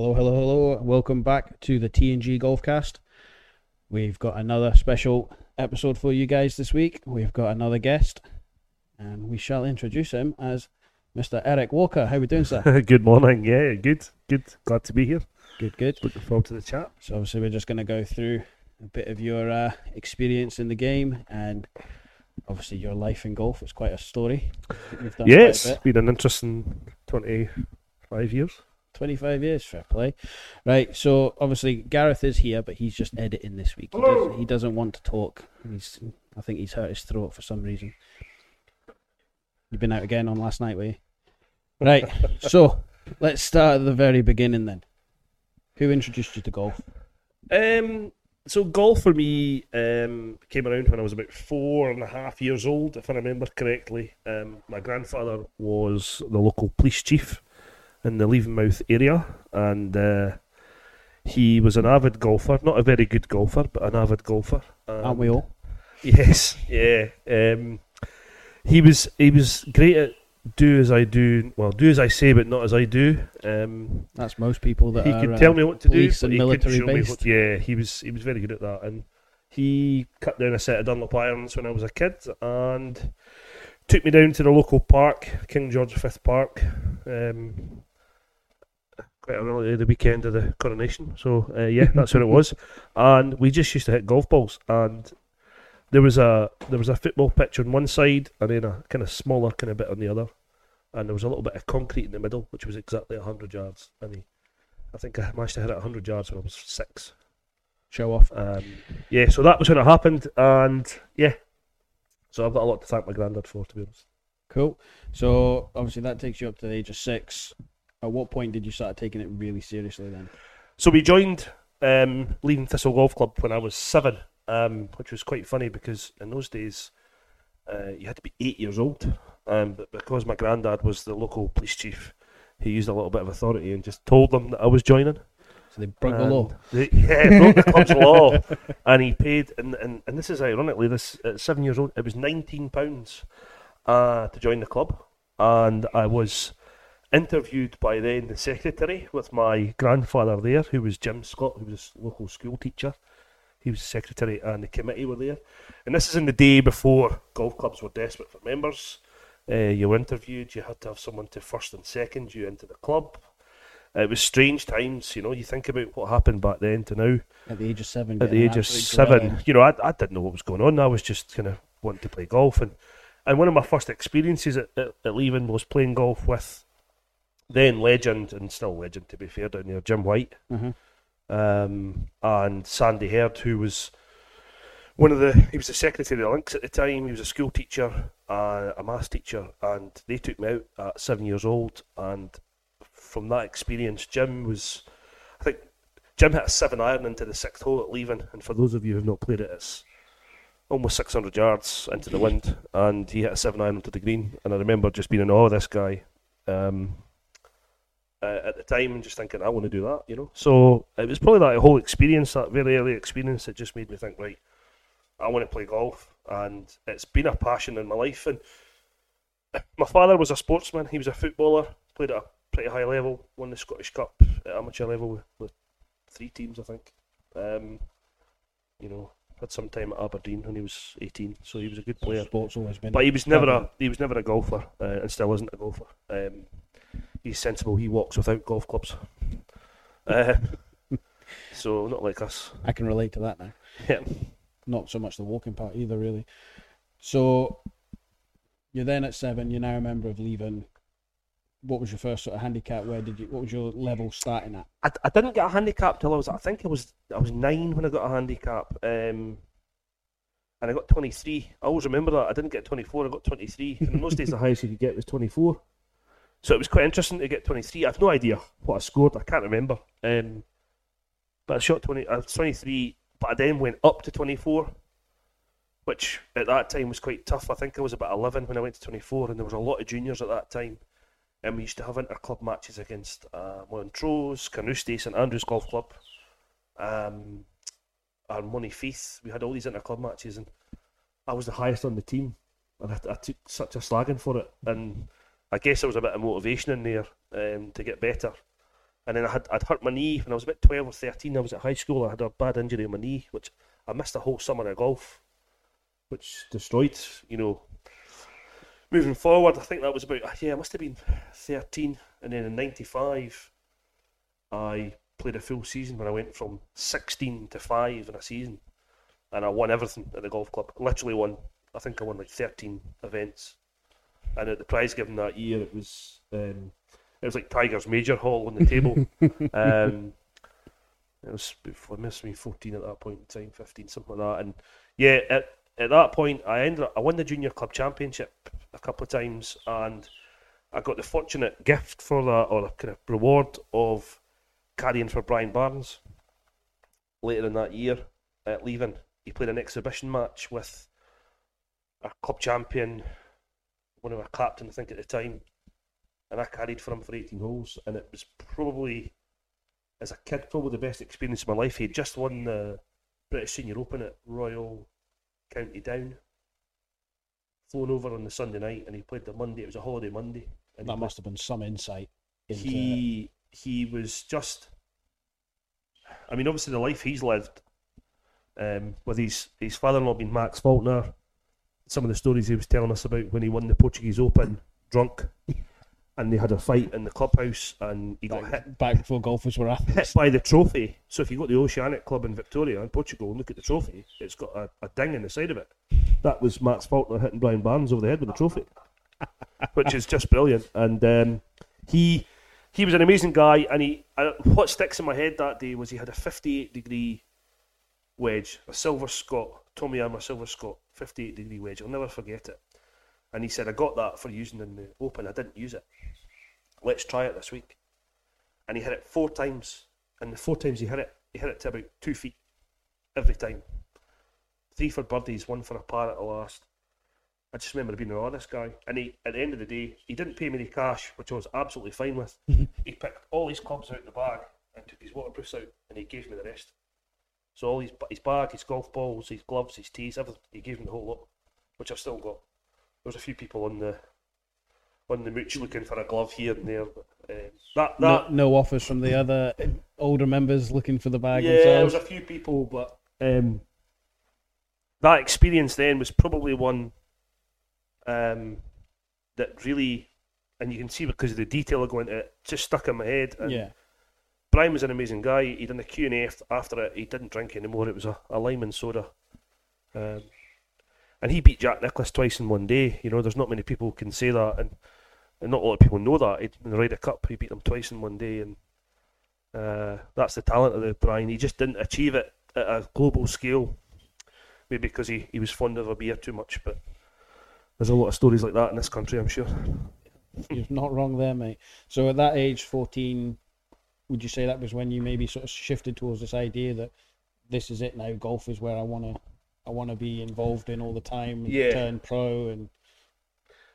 Hello, hello, hello. Welcome back to the TNG Golfcast. We've got another special episode for you guys this week. We've got another guest, and we shall introduce him as Mr. Eric Walker. How are we doing, sir? good morning. Yeah, good, good. Glad to be here. good, good. Looking forward to the chat. So obviously, we're just going to go through a bit of your uh, experience in the game and obviously your life in golf. It's quite a story. You've done Yeah, quite a it's been an interesting twenty-five years. 25 years, fair play. Right, so obviously Gareth is here, but he's just editing this week. He, does, he doesn't want to talk. He's, I think he's hurt his throat for some reason. You've been out again on last night, were you? Right, so let's start at the very beginning then. Who introduced you to golf? Um, so golf for me um, came around when I was about four and a half years old, if I remember correctly. Um, my grandfather was the local police chief in the Levenmouth area, and uh, he was an avid golfer. Not a very good golfer, but an avid golfer. Aren't we all? Yes, yeah. Um, he was he was great at do as I do. Well, do as I say, but not as I do. Um, That's most people that he are. could uh, tell me what to do. and military based. what- yeah, he was he was very good at that, and he cut down a set of Dunlop irons when I was a kid, and took me down to the local park, King George V Park. Um, quite ironically, the weekend of the coronation. So uh, yeah, that's what it was, and we just used to hit golf balls, and there was a there was a football pitch on one side, and then a kind of smaller kind of bit on the other, and there was a little bit of concrete in the middle, which was exactly hundred yards, and he, I think I managed to hit it hundred yards when I was six. Show off. Um, yeah, so that was when it happened, and yeah, so I've got a lot to thank my granddad for, to be honest. Cool. So obviously that takes you up to the age of six. At what point did you start taking it really seriously then? So we joined um, Leven Thistle Golf Club when I was seven, um, which was quite funny because in those days uh, you had to be eight years old. Um, but because my granddad was the local police chief, he used a little bit of authority and just told them that I was joining. So they broke the law. they- yeah, broke the club's law, and he paid. And, and, and this is ironically, this at seven years old, it was nineteen pounds uh, to join the club, and I was interviewed by then the secretary with my grandfather there, who was Jim Scott, who was a local school teacher. He was the secretary, and the committee were there. And this is in the day before golf clubs were desperate for members. Uh, you were interviewed. You had to have someone to first and second you into the club. It was strange times, you know. You think about what happened back then to now. At the age of seven. At the age of seven, you know, I, I didn't know what was going on. I was just kind of wanting to play golf, and and one of my first experiences at, at, at Leven was playing golf with then legend and still legend to be fair down there, Jim White, Mhm. um, and Sandy Herd, who was one of the he was the secretary of the Links at the time. He was a school teacher, uh, a maths teacher, and they took me out at seven years old. And from that experience, Jim was, I think, Jim hit a seven iron into the sixth hole at Leven. And for those of you who've not played it, it's almost 600 yards into the wind, and he hit a seven iron into the green. And I remember just being in awe of this guy. Um, uh, at the time and just thinking I want to do that, you know. So it was probably that whole experience, that very early experience, that just made me think, right, I want to play golf, and it's been a passion in my life. And my father was a sportsman; he was a footballer, played at a pretty high level, won the Scottish Cup at amateur level with, with three teams, I think. Um, you know, had some time at Aberdeen when he was eighteen, so he was a good player. Sports always been. But he was never a he was never a golfer, uh, and still isn't a golfer. Um, he's sensible. He walks without golf clubs. Uh, so not like us. I can relate to that now. Yeah. Not so much the walking part either, really. So you're then at seven. You're now a member of Leven. What was your first sort of handicap? Where did you? What was your level starting at? I, I didn't get a handicap till I was I think I was I was nine when I got a handicap. Um, and I got 23. I always remember that. I didn't get 24, I got 23. And in those days, the highest you could get was 24. So it was quite interesting to get 23. I have no idea what I scored. I can't remember. Um, but I shot 20. I was 23, but I then went up to 24, which at that time was quite tough. I think I was about 11 when I went to 24, and there was a lot of juniors at that time. And we used to have inter club matches against uh, Montrose, Carnoustie, St Andrews Golf Club, um, and Monifieth. We had all these inter club matches, and I was the highest on the team. And I, I took such a slagging for it. And I guess there was a bit of motivation in there um, to get better. And then I had I'd hurt my knee when I was about twelve or thirteen. I was at high school. I had a bad injury on my knee, which I missed a whole summer of golf, which destroyed. You know, moving forward, I think that was about yeah, I must have been thirteen. And then in '95, I played a full season when I went from 16 to five in a season, and I won everything at the golf club. Literally won. I think I won like 13 events, and at the prize given that year, it was um, it was like Tiger's Major haul on the table. um, it was I must have been 14 at that point in time, 15, something like that. And yeah, at, at that point, I ended up, I won the junior club championship a couple of times, and I got the fortunate gift for that, or a kind of reward of carrying for Brian Barnes later in that year at Leven. He played an exhibition match with a club champion, one of our captain, I think, at the time, and I carried for him for 18 holes, and it was probably, as a kid, probably the best experience of my life. He had just won the British Senior Open at Royal County Down, flown over on the Sunday night, and he played the Monday. It was a holiday Monday. And That must have been some insight. Into he he was just. I mean, obviously, the life he's lived um, with his his father-in-law being Max Faulkner. Some of the stories he was telling us about when he won the Portuguese Open drunk, and they had a fight in the clubhouse, and he got hit back, back before golfers were hit athletes. by the trophy. So if you go to the Oceanic Club in Victoria in Portugal and look at the trophy, it's got a, a ding in the side of it. That was Max Faulkner hitting Brian Barnes over the head with the trophy, which is just brilliant. And um, he he was an amazing guy. And he uh, what sticks in my head that day was he had a 58 degree wedge, a silver Scott, Tommy Armour silver Scott, 58 degree wedge. I'll never forget it. And he said, I got that for using in the Open. I didn't use it. Let's try it this week. And he hit it four times. And the four times he hit it, he hit it to about two feet every time. Three for birdies, one for a par at the last. I just remember being an honest guy. And he, at the end of the day, he didn't pay me any cash, which I was absolutely fine with. he picked all his clubs out of the bag and took his waterproofs out, and he gave me the rest. So all his his bag, his golf balls, his gloves, his tees, everything, he gave me the whole lot, which I've still got. There was a few people on the on the mooch looking for a glove here and there, but um, that No, that no offers from the other older members looking for the bag yeah, there was a few people, but um, that experience then was probably one um, that really, and you can see because of the detail I go into it, just stuck in my head. And yeah, Brian was an amazing guy. He done the Q and A after it. He didn't drink anymore. It was a, a lime and soda. Um, and he beat Jack Nicklaus twice in one day. You know, there's not many people can say that, and, and not a lot of people know that. He, in the Ryder Cup, he beat them twice in one day, and uh, that's the talent of the Brian. He just didn't achieve it at a global scale, maybe because he, he was fond of a beer too much. But there's a lot of stories like that in this country, I'm sure. you're not wrong there, mate. So at that age, fourteen, would you say that was when you maybe sort of shifted towards this idea that this is it now? Golf is where I want to, I want to be involved in all the time. And Yeah. Turn pro and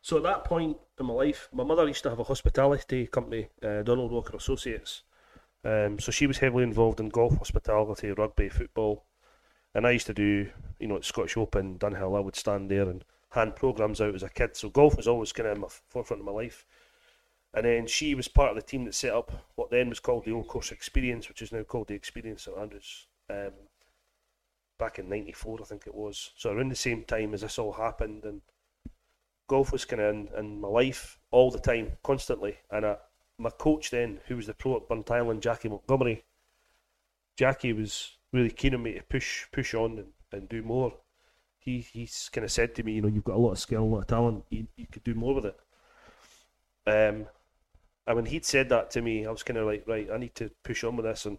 So at that point in my life, my mother used to have a hospitality company, uh, Donald Walker Associates. Um, so she was heavily involved in golf, hospitality, rugby, football, and I used to do, you know, at Scottish Open, Dunhill. I would stand there and hand programs out as a kid. So golf was always kind of in my forefront of my life. And then she was part of the team that set up what then was called the Old Course Experience, which is now called the Experience at Andrews. Um, back in '94, I think it was. So around the same time as this all happened, and golf was kind of in, in my life all the time, constantly. And my coach then, who was the pro at Burntisland, Jackie Montgomery, Jackie was really keen on me to push push on and, and do more. He he's kind of said to me, you know, you've got a lot of skill, a lot of talent, you, you could do more with it. Um, and when he'd said that to me, I was kind of like, right, I need to push on with this. And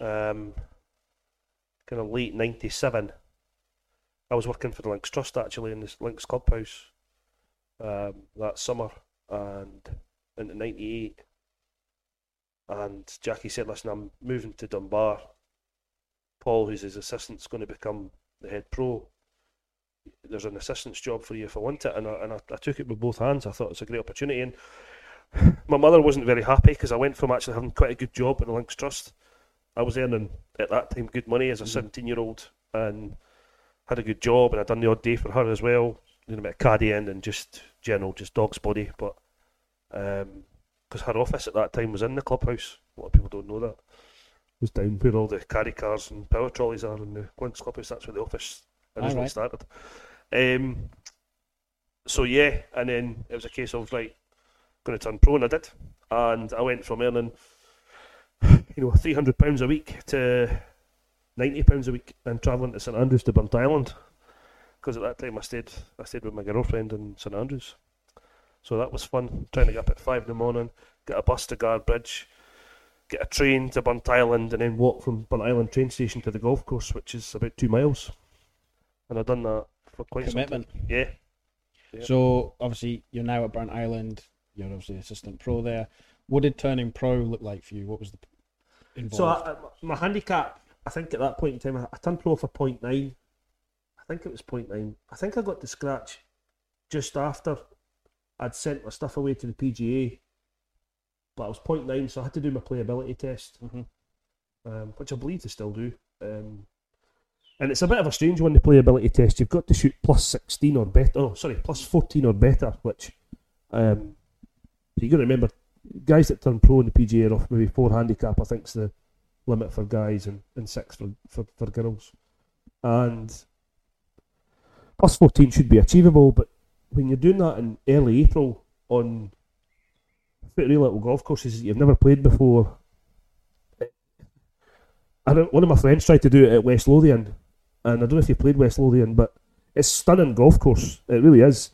um, kind of late '97, I was working for the Links Trust actually in this Links Clubhouse um, that summer and into '98. And Jackie said, "Listen, I'm moving to Dunbar. Paul, who's his assistant, is going to become the head pro. There's an assistant's job for you if I want it." And I, and I, I took it with both hands. I thought it's a great opportunity. And my mother wasn't very happy because I went from actually having quite a good job in the Links Trust. I was earning at that time good money as a 17 year old and had a good job and I'd done the odd day for her as well, doing a bit of caddying and just general, just dog's body. But um, because her office at that time was in the clubhouse. A lot of people don't know that. It was down where all the carry cars and power trolleys are in the Quince clubhouse. That's where the office originally Alright. started. Um, so yeah, and then it was a case of like going to turn pro, and I did, and I went from earning you know three hundred pounds a week to ninety pounds a week, and travelling to St Andrews to Burntisland, because at that time I stayed I stayed with my girlfriend in St Andrews, so that was fun. Trying to get up at five in the morning, get a bus to Guardbridge, get a train to Burntisland, and then walk from Burntisland train station to the golf course, which is about two miles, and I've done that for quite Commitment. some time. Yeah. Yeah. So obviously you're now at Burntisland. You're obviously assistant pro there. What did turning pro look like for you? What was the involved? So I, I, my handicap, I think at that point in time, I, I turned pro for point nine. I think it was point nine. I think I got to scratch just after I'd sent my stuff away to the PGA, but I was point nine, so I had to do my playability test, Mhm. um, which I believe they still do. Um, and it's a bit of a strange one, the playability test. You've got to shoot plus 16 or better. Oh, sorry, plus 14 or better, which um, you got to remember, guys that turn pro in the PGA are off maybe four handicap, I think's the limit for guys and, and six for, for, for girls. And plus 14 should be achievable, but when you're doing that in early April on pretty little golf courses that you've never played before, I don't, one of my friends tried to do it at West Lothian, and I don't know if you played West Lothian, but it's stunning golf course. It really is,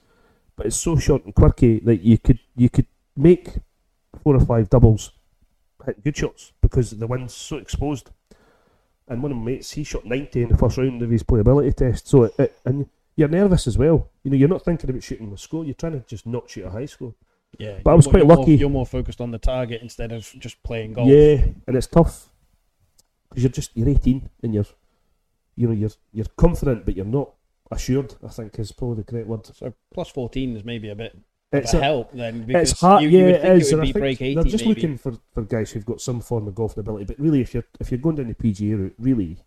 but it's so short and quirky that you could you could make four or five doubles, hit good shots because the wind's so exposed. And one of my mates, he shot ninety in the first round of his playability test. So it, it and you're nervous as well. You know, you're not thinking about shooting a score. You're trying to just not shoot a high score. yeah, but I was more- quite you're more- lucky. you're more focused on the target instead of just playing golf. Yeah, and it's tough because you're just you're 18 and you're you know you're you're confident but you're not assured. I think is probably the correct word. So plus fourteen is maybe a bit It's a help then because it's hard. you, yeah, you would think it, is, it would be break 80 they're just maybe. looking for, for guys who've got some form of golfing ability. But really, if you're if you're going down the PGA route, really,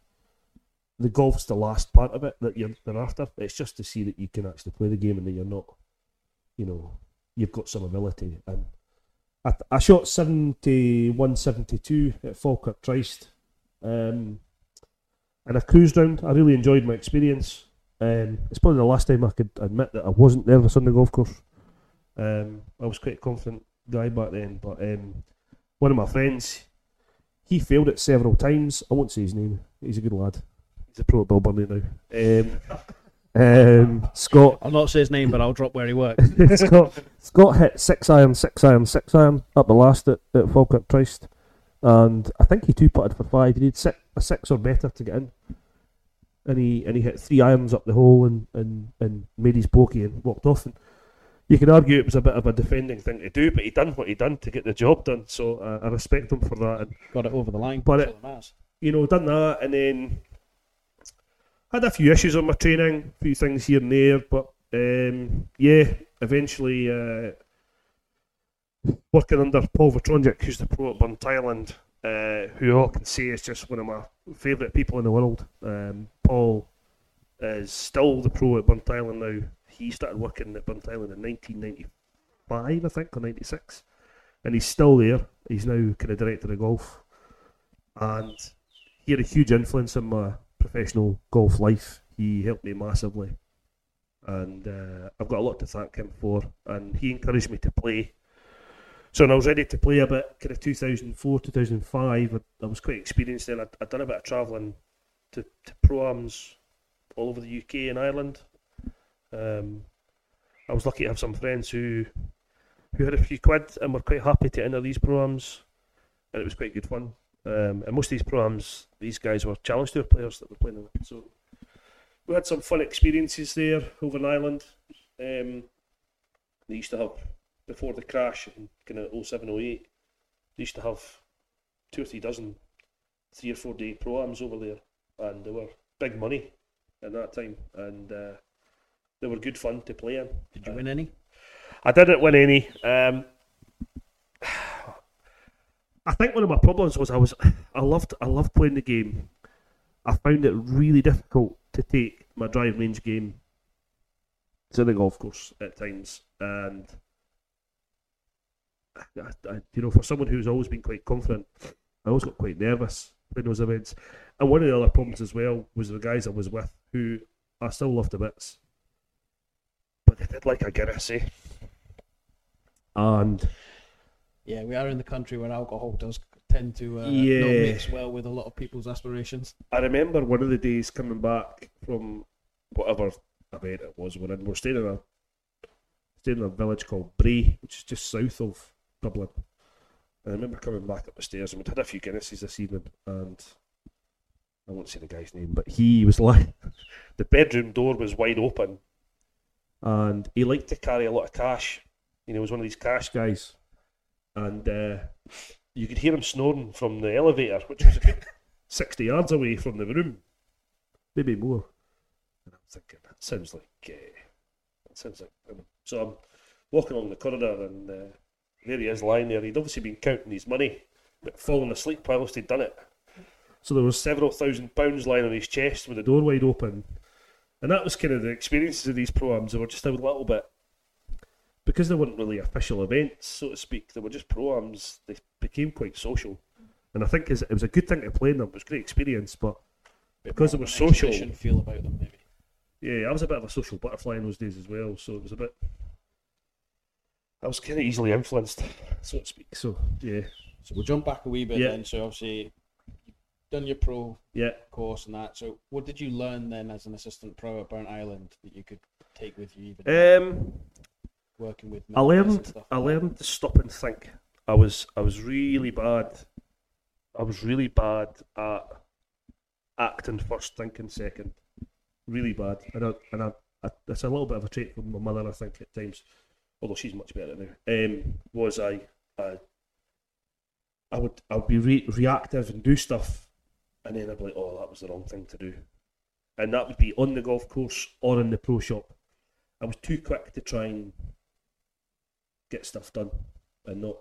the golf's the last part of it that you're they're after. It's just to see that you can actually play the game and that you're not, you know, you've got some ability. And I, I shot 71, 72 at Falkirk Tryst, um, and I cruised round. I really enjoyed my experience. Um, it's probably the last time I could admit that I wasn't nervous on the golf course. Um, I was quite a confident guy back then, but um, one of my friends, he failed it several times. I won't say his name. He's a good lad. He's a pro at Bilburnley now. Um, um, Scott, I'll not say his name, but I'll drop where he works. Scott, Scott hit six iron, six iron, six iron up the last at, at Falkirk Tryst, and I think he two putted for five. He needed six, a six or better to get in, and he and he hit three irons up the hole and, and, and made his bogey and walked off. And you can argue it was a bit of a defending thing to do, but he done what he done to get the job done. So uh, I respect him for that. And Got it over the line. But it- all that matters. you know, done that, and then had a few issues on my training, a few things here and there, but um, yeah, eventually uh, working under Paul Vetronjik, who's the pro at Burntisland, uh, who all can say is just one of my favourite people in the world. Um, Paul is still the pro at Burntisland now. He started working at Burntisland in 1995, I think, or 96, and he's still there. He's now kind of director of golf, and he had a huge influence on my professional golf life. He helped me massively, and uh, I've got a lot to thank him for. And he encouraged me to play. So when I was ready to play a bit, kind of 2004, 2005, I, I was quite experienced then. I'd, I'd done a bit of travelling to, to pro-ams all over the UK and Ireland. Um, I was lucky to have some friends who who had a few quid and were quite happy to enter these pro-ams, and it was quite good fun. Um, and most of these pro-ams, these guys were Challenge Tour players that were playing them. So we had some fun experiences there over in Ireland. Um, they used to have, before the crash in kind of 07, 08, they used to have two or three dozen, three or four day pro-ams over there. And they were big money at that time. And uh, they were good fun to play in. Did you win any? I didn't win any. Um, I think one of my problems was I was I loved I loved playing the game. I found it really difficult to take my drive range game to the golf course at times, and I, I, you know, for someone who's always been quite confident, I always got quite nervous playing those events. And one of the other problems as well was the guys I was with, who I still love to bits, but they did like a Guinness, eh? And Yeah, we are in the country where alcohol does tend to uh, not mix well with a lot of people's aspirations. I remember one of the days coming back from whatever event it was we're in. We're staying in a staying in a village called Bray, which is just south of Dublin. And I remember coming back up the stairs and we'd had a few Guinnesses this evening and I won't say the guy's name, but he was like the bedroom door was wide open and he liked to carry a lot of cash. You know, he was one of these cash guys. And uh, you could hear him snoring from the elevator, which was a good 60 yards away from the room, maybe more. And I'm thinking, that sounds like, uh, that sounds like. him. So I'm walking along the corridor, and uh, there he is lying there. He'd obviously been counting his money, but fallen asleep whilst he'd done it. So there was several thousand pounds lying on his chest with the door wide open. And that was kind of the experiences of these pro-ams. They were just a little bit, because they weren't really official events, so to speak, they were just pro-ams, they became quite social. And I think it was a good thing to play in them. It was a great experience, but Because More it of was an social. feel about them, maybe. yeah, I was a bit of a social butterfly in those days as well, so it was a bit. I was kind of easily influenced, so to speak. So yeah, So we'll jump back a wee bit Yeah. then. So obviously, done your pro yeah. course and that. So what did you learn then as an assistant pro at Burntisland that you could take with you even Um, working with? I learned I learned to stop and think. I was I was really bad. I was really bad at acting first, thinking second. Really bad, and I, and I, I, it's a little bit of a trait from my mother, I think, at times. Although she's much better now. Um, was I, I, I would I would be re- reactive and do stuff, and then I'd be like, oh, that was the wrong thing to do, and that would be on the golf course or in the pro shop. I was too quick to try and get stuff done and not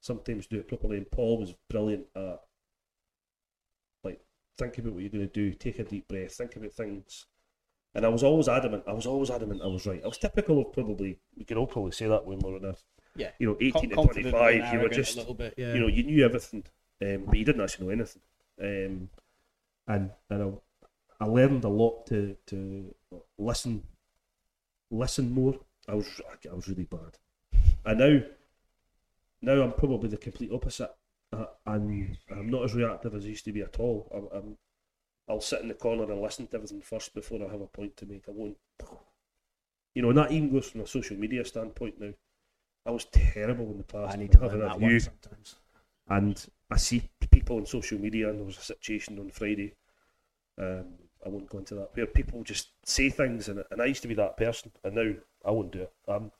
sometimes do it properly. And Paul was brilliant at like think about what you're going to do, take a deep breath, think about things. And I was always adamant. I was always adamant. I was right. I was typical of probably. We can all probably say that when we're in a, Yeah. you know, eighteen to twenty-five. You were just, bit, yeah. you know, you knew everything, um, but you didn't actually know anything. Um, and and I, I learned a lot to to listen, listen more. I was I was really bad, and now now I'm probably the complete opposite. Uh, I'm I'm not as reactive as I used to be at all. I'm, I'm I'll sit in the corner and listen to everything first before I have a point to make. I won't, you know, and that even goes from a social media standpoint now. I was terrible in the past. I need to having a that view sometimes. And I see people on social media, and there was a situation on Friday. Um, I won't go into that where people just say things, and, and I used to be that person, and now I won't do it. Um,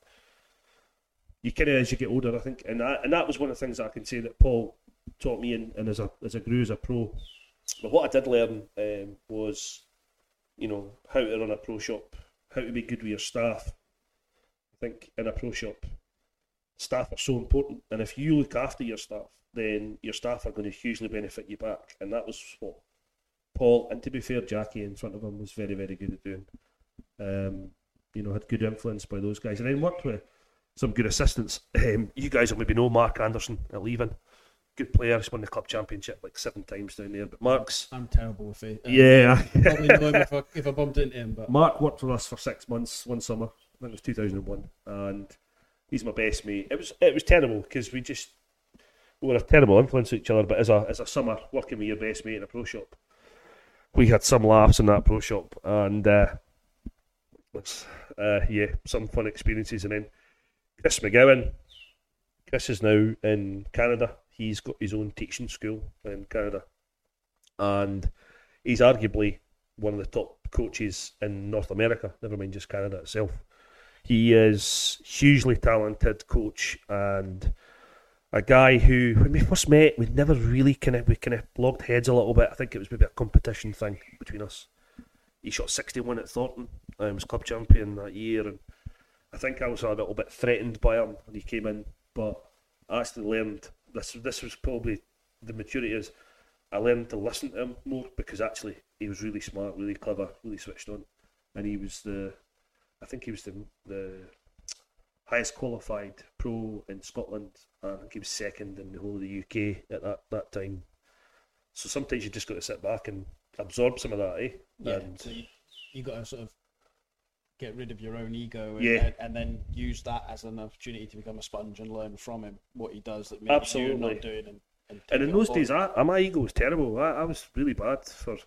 you kind of as you get older, I think, and that, and that was one of the things I can say that Paul taught me, and, and as a as a grew as a pro. But what I did learn um, was, you know, how to run a pro shop, how to be good with your staff. I think in a pro shop, staff are so important, and if you look after your staff, then your staff are going to hugely benefit you back, and that was what Paul, and to be fair, Jackie in front of him was very, very good at doing. Um, you know, had good influence by those guys, and then worked with some good assistants. Um, you guys will maybe know Mark Anderson at Leven, good player. He's won the club championship like seven times down there. But Mark's, I'm terrible with it. Um, yeah, Probably know him if I, if I bumped into him, but Mark worked with us for six months one summer. I think it was 2001, and he's my best mate. It was it was terrible because we just we were a terrible influence to each other. But as a as a summer working with your best mate in a pro shop, we had some laughs in that pro shop, and uh, uh, yeah, some fun experiences. And then Chris McGowan, Chris is now in Canada. He's got his own teaching school in Canada, and he's arguably one of the top coaches in North America, never mind just Canada itself. He is hugely talented coach and a guy who, when we first met, we never really kind of we kind of locked heads a little bit. I think it was maybe a competition thing between us. He shot sixty one at Thornton. I was club champion that year, and I think I was a little bit threatened by him when he came in. But I actually learned this. This was probably the maturity is. I learned to listen to him more because actually he was really smart, really clever, really switched on, and he was the. I think he was the the highest qualified pro in Scotland, and I think he was second in the whole of the UK at that, that time. So sometimes you just got to sit back and absorb some of that, eh? Yeah, And so you, you got to sort of get rid of your own ego and, Yeah. and, then use that as an opportunity to become a sponge and learn from him what he does that maybe you're not doing. And, and, And in those days. I, my ego was terrible. I, I was really bad for.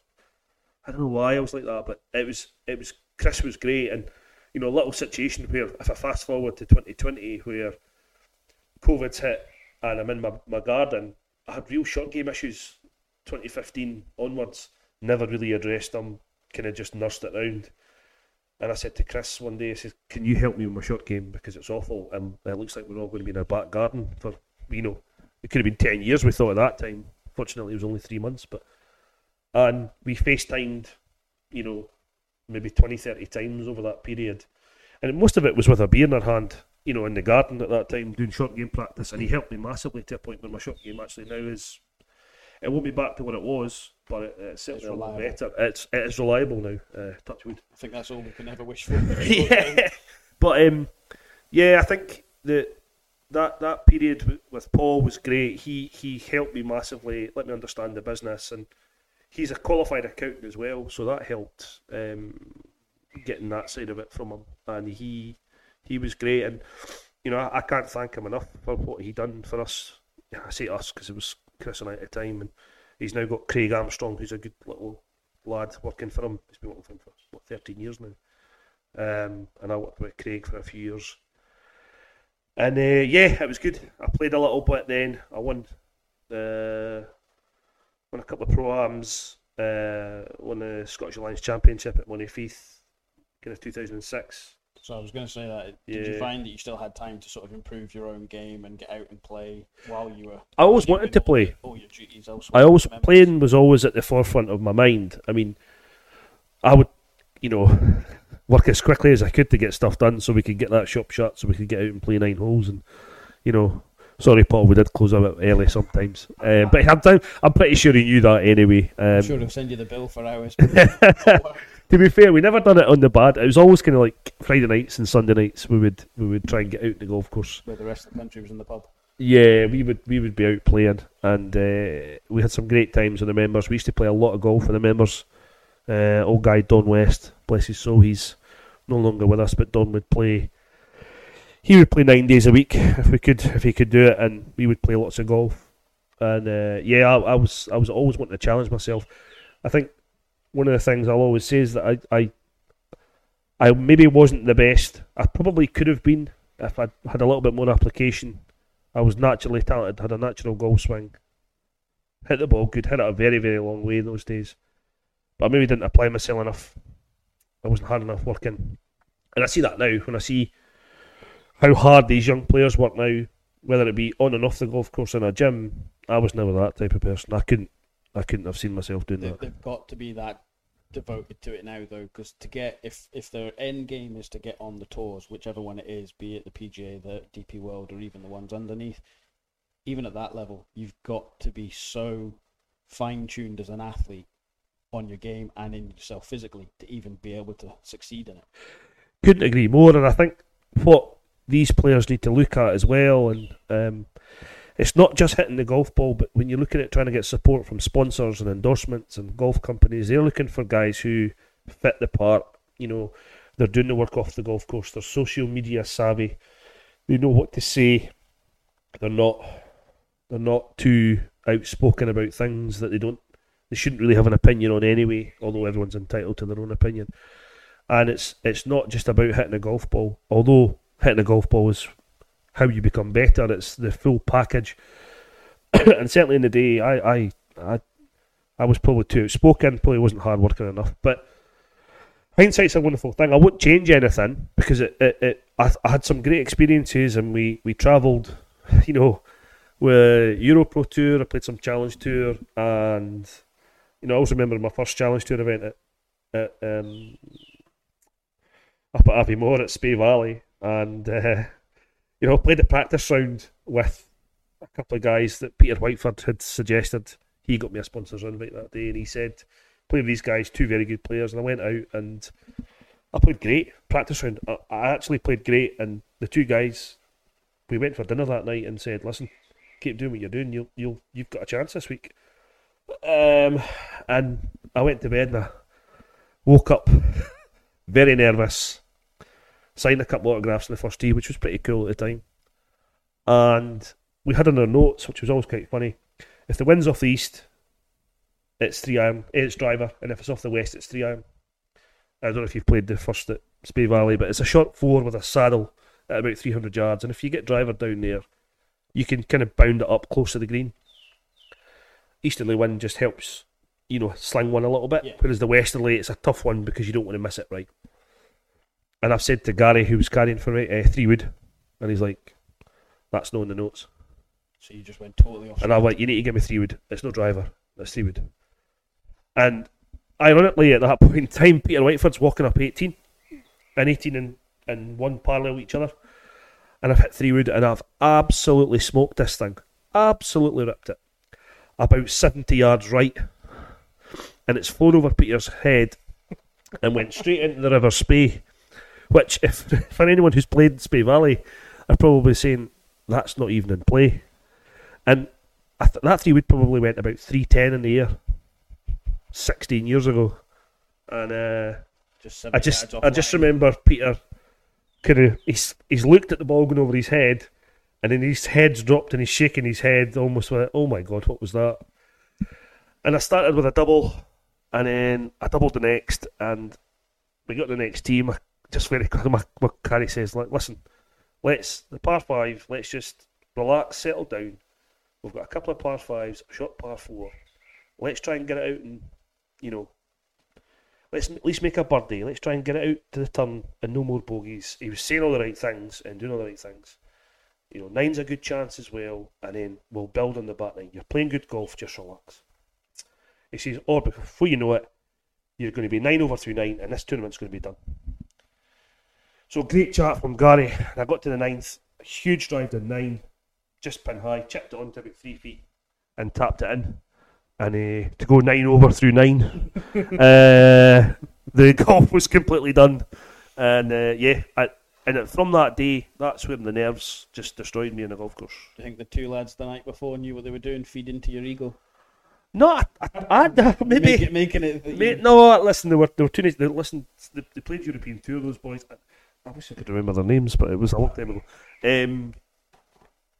I don't know why I was like that, but it was it was Chris was great, and you know, little situation where if I fast forward to 2020, where COVID's hit and I'm in my, my garden, I had real short game issues. 2015 onwards, never really addressed them. Kind of just nursed it round. And I said to Chris one day, I said, "Can you help me with my short game because it's awful, and it looks like we're all going to be in our back garden for you know." It could have been ten years. We thought at that time. Fortunately, it was only three months. But and we FaceTimed, you know, maybe 20, 30 times over that period, and most of it was with a beer in her hand, you know, in the garden at that time doing short game practice, and he helped me massively to a point where my short game actually now is. It won't be back to what it was, but it, it's certainly a lot reliable. better. It's it is reliable now. Uh, touch wood. I think that's all we can ever wish for. yeah, but um, yeah, I think that that that period with Paul was great. He he helped me massively, let me understand the business, and he's a qualified accountant as well, so that helped um, getting that side of it from him. And he he was great, and you know I, I can't thank him enough for what he done for us. I say us because it was Chris and I at the time, and he's now got Craig Armstrong, who's a good little lad working for him. He's been working for him for what, 13 years now. Um, and I worked with Craig for a few years. And uh, yeah, it was good. I played a little bit then. I won, uh, won a couple of pro ams. Uh, won the Scottish Alliance Championship at Monifieth, kind of 2006. So I was going to say that. Did you find that you still had time to sort of improve your own game and get out and play while you were? I always wanted to play. All your duties elsewhere. I always playing was always at the forefront of my mind. I mean, I would, you know, work as quickly as I could to get stuff done so we could get that shop shut, so we could get out and play nine holes, and you know, sorry, Paul, we did close a bit early sometimes, uh, but I'm, I'm pretty sure he knew that anyway. Um, I'm sure they'll send you the bill for hours. to be fair, we never done it on the bad. It was always kind of like Friday nights and Sunday nights. We would we would try and get out in the golf course. where the rest of the country was in the pub. Yeah, we would we would be out playing, and uh, we had some great times with the members. We used to play a lot of golf with the members. Uh, old guy Don West, bless his soul, he's no longer with us, but Don would play. He would play nine days a week if we could, if he could do it, and we would play lots of golf. And uh, yeah, I, I was I was always wanting to challenge myself. I think one of the things I'll always say is that I I, I maybe wasn't the best. I probably could have been if I had a little bit more application. I was naturally talented, had a natural golf swing, hit the ball good, hit it a very, very long way in those days. But I maybe didn't apply myself enough. I wasn't hard enough working. And I see that now when I see how hard these young players work now, whether it be on and off the golf course in a gym. I was never that type of person. I couldn't I couldn't have seen myself doing They, that. they've got to be that devoted to it now, though, because to get if if their end game is to get on the tours, whichever one it is, be it the PGA, the DP World, or even the ones underneath, even at that level, you've got to be so fine tuned as an athlete on your game and in yourself physically to even be able to succeed in it. couldn't agree more. And I think what these players need to look at as well, and um, it's not just hitting the golf ball, but when you're looking at trying to get support from sponsors and endorsements and golf companies, they're looking for guys who fit the part. You know, they're doing the work off the golf course. They're social media savvy. They know what to say. They're not. They're not too outspoken about things that they don't. They shouldn't really have an opinion on anyway. Although everyone's entitled to their own opinion and it's it's not just about hitting a golf ball. Although hitting a golf ball is how you become better, it's the full package. and certainly in the day, I I I, I was probably too outspoken, probably wasn't hard working enough. But hindsight's a wonderful thing. I wouldn't change anything because it, it, it I, I had some great experiences, and we we travelled, you know, with Euro Pro Tour. I played some Challenge Tour, and you know, I always remember my first Challenge Tour event at, at um, up at Aviemore at Spey Valley, and uh, you know played a practice round with a couple of guys that Peter Whiteford had suggested. He got me a sponsor's invite that day, and he said, "Play with these guys, two very good players." And I went out and I played great practice round. I, actually played great, and the two guys, we went for dinner that night and said, "Listen, keep doing what you're doing. You'll you'll you've got a chance this week." Um, and I went to bed and I woke up very nervous. Signed a couple of autographs in the first tee, which was pretty cool at the time. And we had in our notes, which was always quite funny. If the wind's off the east, it's three iron, it's driver, and if it's off the west, it's three iron. I don't know if you've played the first at Spey Valley, but it's a short four with a saddle at about 300 yards, and if you get driver down there, you can kind of bound it up close to the green. Easterly wind just helps, you know, sling one a little bit, Yeah. whereas the westerly, it's a tough one because you don't want to miss it right. And I've said to Gary, who was carrying for me, uh, three wood, and he's like, that's not in the notes. So you just went totally off. And I'm like, you need to give me three wood. It's no driver. It's three wood. And ironically, at that point in time, Peter Whiteford's walking up 18, and 18 and, and one parallel each other. And I've hit three wood, and I've absolutely smoked this thing. Absolutely ripped it. About 70 yards right. And it's flown over Peter's head and went straight into the River Spey. Which, if for anyone who's played Spey Valley, are probably saying that's not even in play. And I th- that three wood probably went about three ten in the year, sixteen years ago. And uh, just I just I just remember Peter kind of he's he's looked at the ball going over his head, and then his head's dropped and he's shaking his head almost with oh my god what was that? And I started with a double, and then I doubled the next, and we got the next team. I just very my my carry says like listen, let's the par five, let's just relax, settle down. We've got a couple of par fives, a short par four. Let's try and get it out and you know let's at least make a birdie. Let's try and get it out to the turn and no more bogeys. He was saying all the right things and doing all the right things. You know, nine's a good chance as well, and then we'll build on the back nine. You're playing good golf, just relax. He says, or before you know it, you're going to be nine over through nine, and this tournament's going to be done. So great chat from Gary. And I got to the ninth, a huge drive to nine, just pin high, chipped it onto about three feet, and tapped it in. And uh, to go nine over through nine, uh, the golf was completely done. And uh, yeah, I, and from that day, that's when the nerves just destroyed me in the golf course. Do you think the two lads the night before knew what they were doing? Feed into your ego. No, I, I, I maybe. Make it, making it. Mate, no, listen, they were they were too nice. They listen, they, they played European tour. Those boys. I, wish I could remember their names, but it was a long time ago. Um,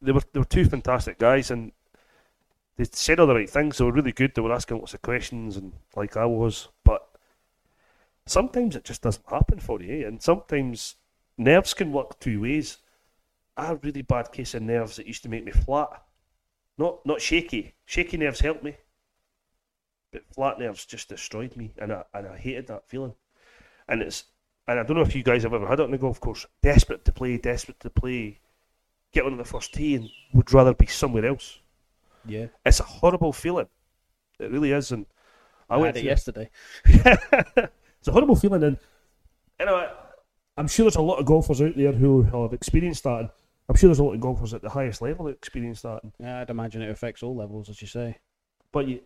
they were they were two fantastic guys, and they said all the right things. They were really good. They were asking lots of questions, and like I was, but sometimes it just doesn't happen for you, eh? and sometimes nerves can work two ways. I had a really bad case of nerves that used to make me flat, not not shaky. Shaky nerves helped me but flat nerves just destroyed me, and I and I hated that feeling. And it's and I don't know if you guys have ever had it on the golf course. Desperate to play, desperate to play, get on the first tee, and would rather be somewhere else. Yeah. It's a horrible feeling. It really is, and I, I, went had it yesterday. it's a horrible feeling, and anyway, I'm sure there's a lot of golfers out there who have experienced that. And I'm sure there's a lot of golfers at the highest level that experience that. Yeah, I'd imagine it affects all levels, as you say. but you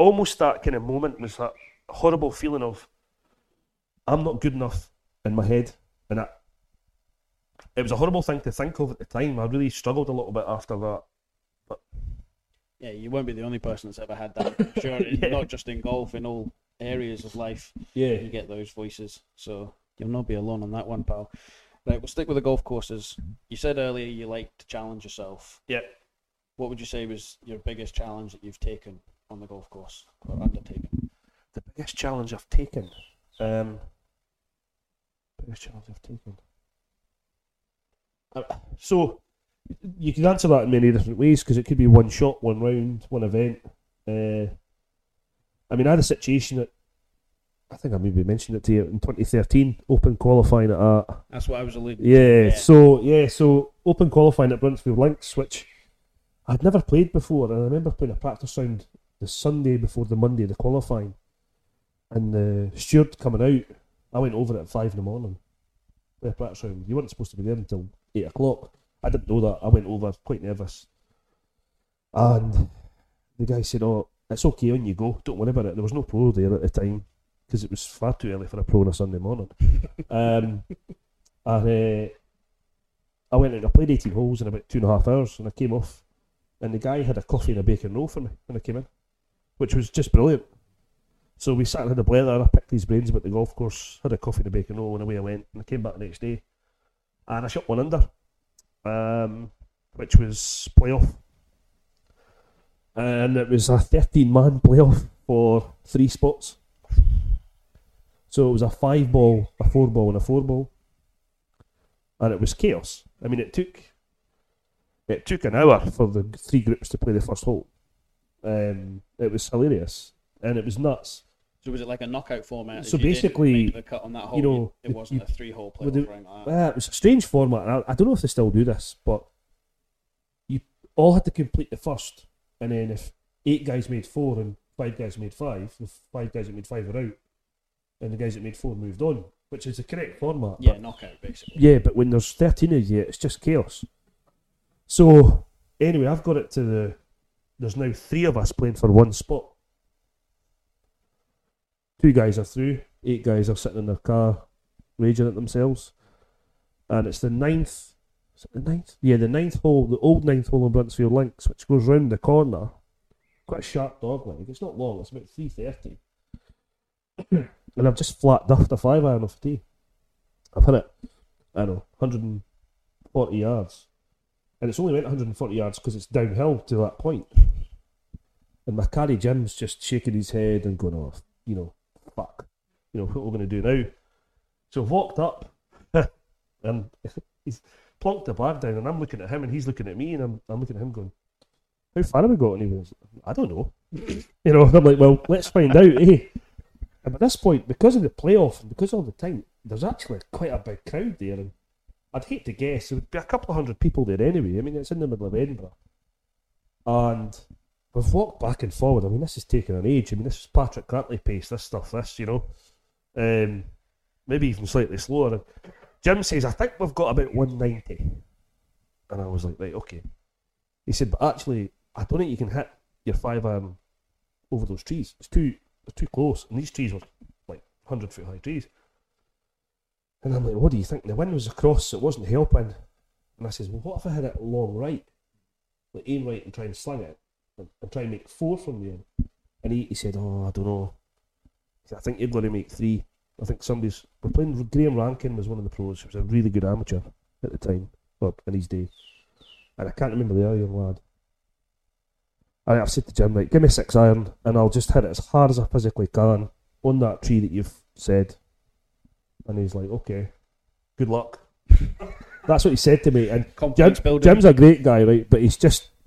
almost that kind of moment was that horrible feeling of I'm not good enough in my head, and I, it was a horrible thing to think of at the time. I really struggled a little bit after that. But Yeah, you won't be the only person that's ever had that. Sure, Yeah. not just in golf, in all areas of life, Yeah, you get those voices. So you'll not be alone on that one, pal. Right, we'll stick with the golf courses. You said earlier you like to challenge yourself. Yeah. What would you say was your biggest challenge that you've taken on the golf course or undertaken? the biggest challenge I've taken. Um, biggest challenge I've taken. Uh, so you can answer that in many different ways because it could be one shot, one round, one event. Uh, I mean, I had a situation that I think I maybe mentioned it to you in 2013, open qualifying at a, That's what I was alluding yeah, to. so yeah, so open qualifying at Bruntsfield Links, which I'd never played before, and I remember playing a practice round the Sunday before the Monday of the qualifying, and the steward coming out. I went over at five in the morning. A practice round. You weren't supposed to be there until eight o'clock. I didn't know that. I went over quite nervous, and the guy said, "Oh, it's okay on you go. Don't worry about it." There was no pro there at the time, because it was far too early for a pro on a Sunday morning. um, and uh, I went and I played 18 holes in about two and a half hours, and I came off, and the guy had a coffee and a bacon roll for me when I came in, which was just brilliant. So we sat and had a blather. I picked these brains about the golf course, had a coffee and a bacon roll, and away I went. And I came back the next day, and I shot one under, um, which was playoff, and it was a 13 man playoff for three spots. So it was a five ball, a four ball, and a four ball, and it was chaos. I mean, it took it took an hour for the three groups to play the first hole. Um, it was hilarious and it was nuts. So was it like a knockout format? So basically, the cut on that hole, you know, it wasn't you- a three-hole playoff the- like that. Uh, it was a strange format. and I, I don't know if they still do this, but you all had to complete the first, and then if eight guys made four and five guys made five, the five guys that made five were out, and the guys that made four moved on, which is the correct format. yeah, but- knockout basically. yeah, but when there's thirteen of you, it's just chaos. So anyway, I've got it to the. There's now three of us playing for one spot. Two guys are through. Eight guys are sitting in their car, raging at themselves, and it's the ninth. Is it the ninth? Yeah, the ninth hole, the old ninth hole in Bruntsfield Links, which goes round the corner. Quite a sharp dog leg. It's not long. It's about three thirty. and I've just flat duffed a five iron off a tee. I've hit it. I don't know, 140 yards. And it's only went 140 yards because it's downhill to that point. And my caddy Jim's just shaking his head and going, off, you know, fuck. You know, what we're going to do now. So I've walked up and he's plonked the bag down and I'm looking at him and he's looking at me and I'm, I'm looking at him going, how far have we got? And he goes, I don't know. you know, I'm like, well, let's find out, eh? And at this point, because of the playoff and because of the time, there's actually quite a big crowd there. And I'd hate to guess, there would be a couple of hundred people there anyway. I mean, it's in the middle of Edinburgh. And we've walked back and forward. I mean, this is taking an age. I mean, this is Patrick Cantlay pace, this stuff, this, you know. Um, maybe even slightly slower. And Jim says, I think we've got about 190. And I was like, right, okay. He said, but actually, I don't think you can hit your five iron over those trees. It's too, it's too close. And these trees were like 100 foot high trees. And I'm like, what do you think? The wind was across, so it wasn't helping. And I says, well, what if I had it long right? Like aim right and try and sling it and, and try and make four from the end. And he, he said, oh, I don't know. He said, I think you're going to make three. I think somebody's. We're playing. Graham Rankin was one of the pros. He was a really good amateur at the time, well, in his day. And I can't remember the other young lad. And I've said to Jim, right, give me six iron and I'll just hit it as hard as I physically can on that tree that you've said. And he's like, okay, good luck. That's what he said to me. And Jim, building. Jim's a great guy, right? But he's just,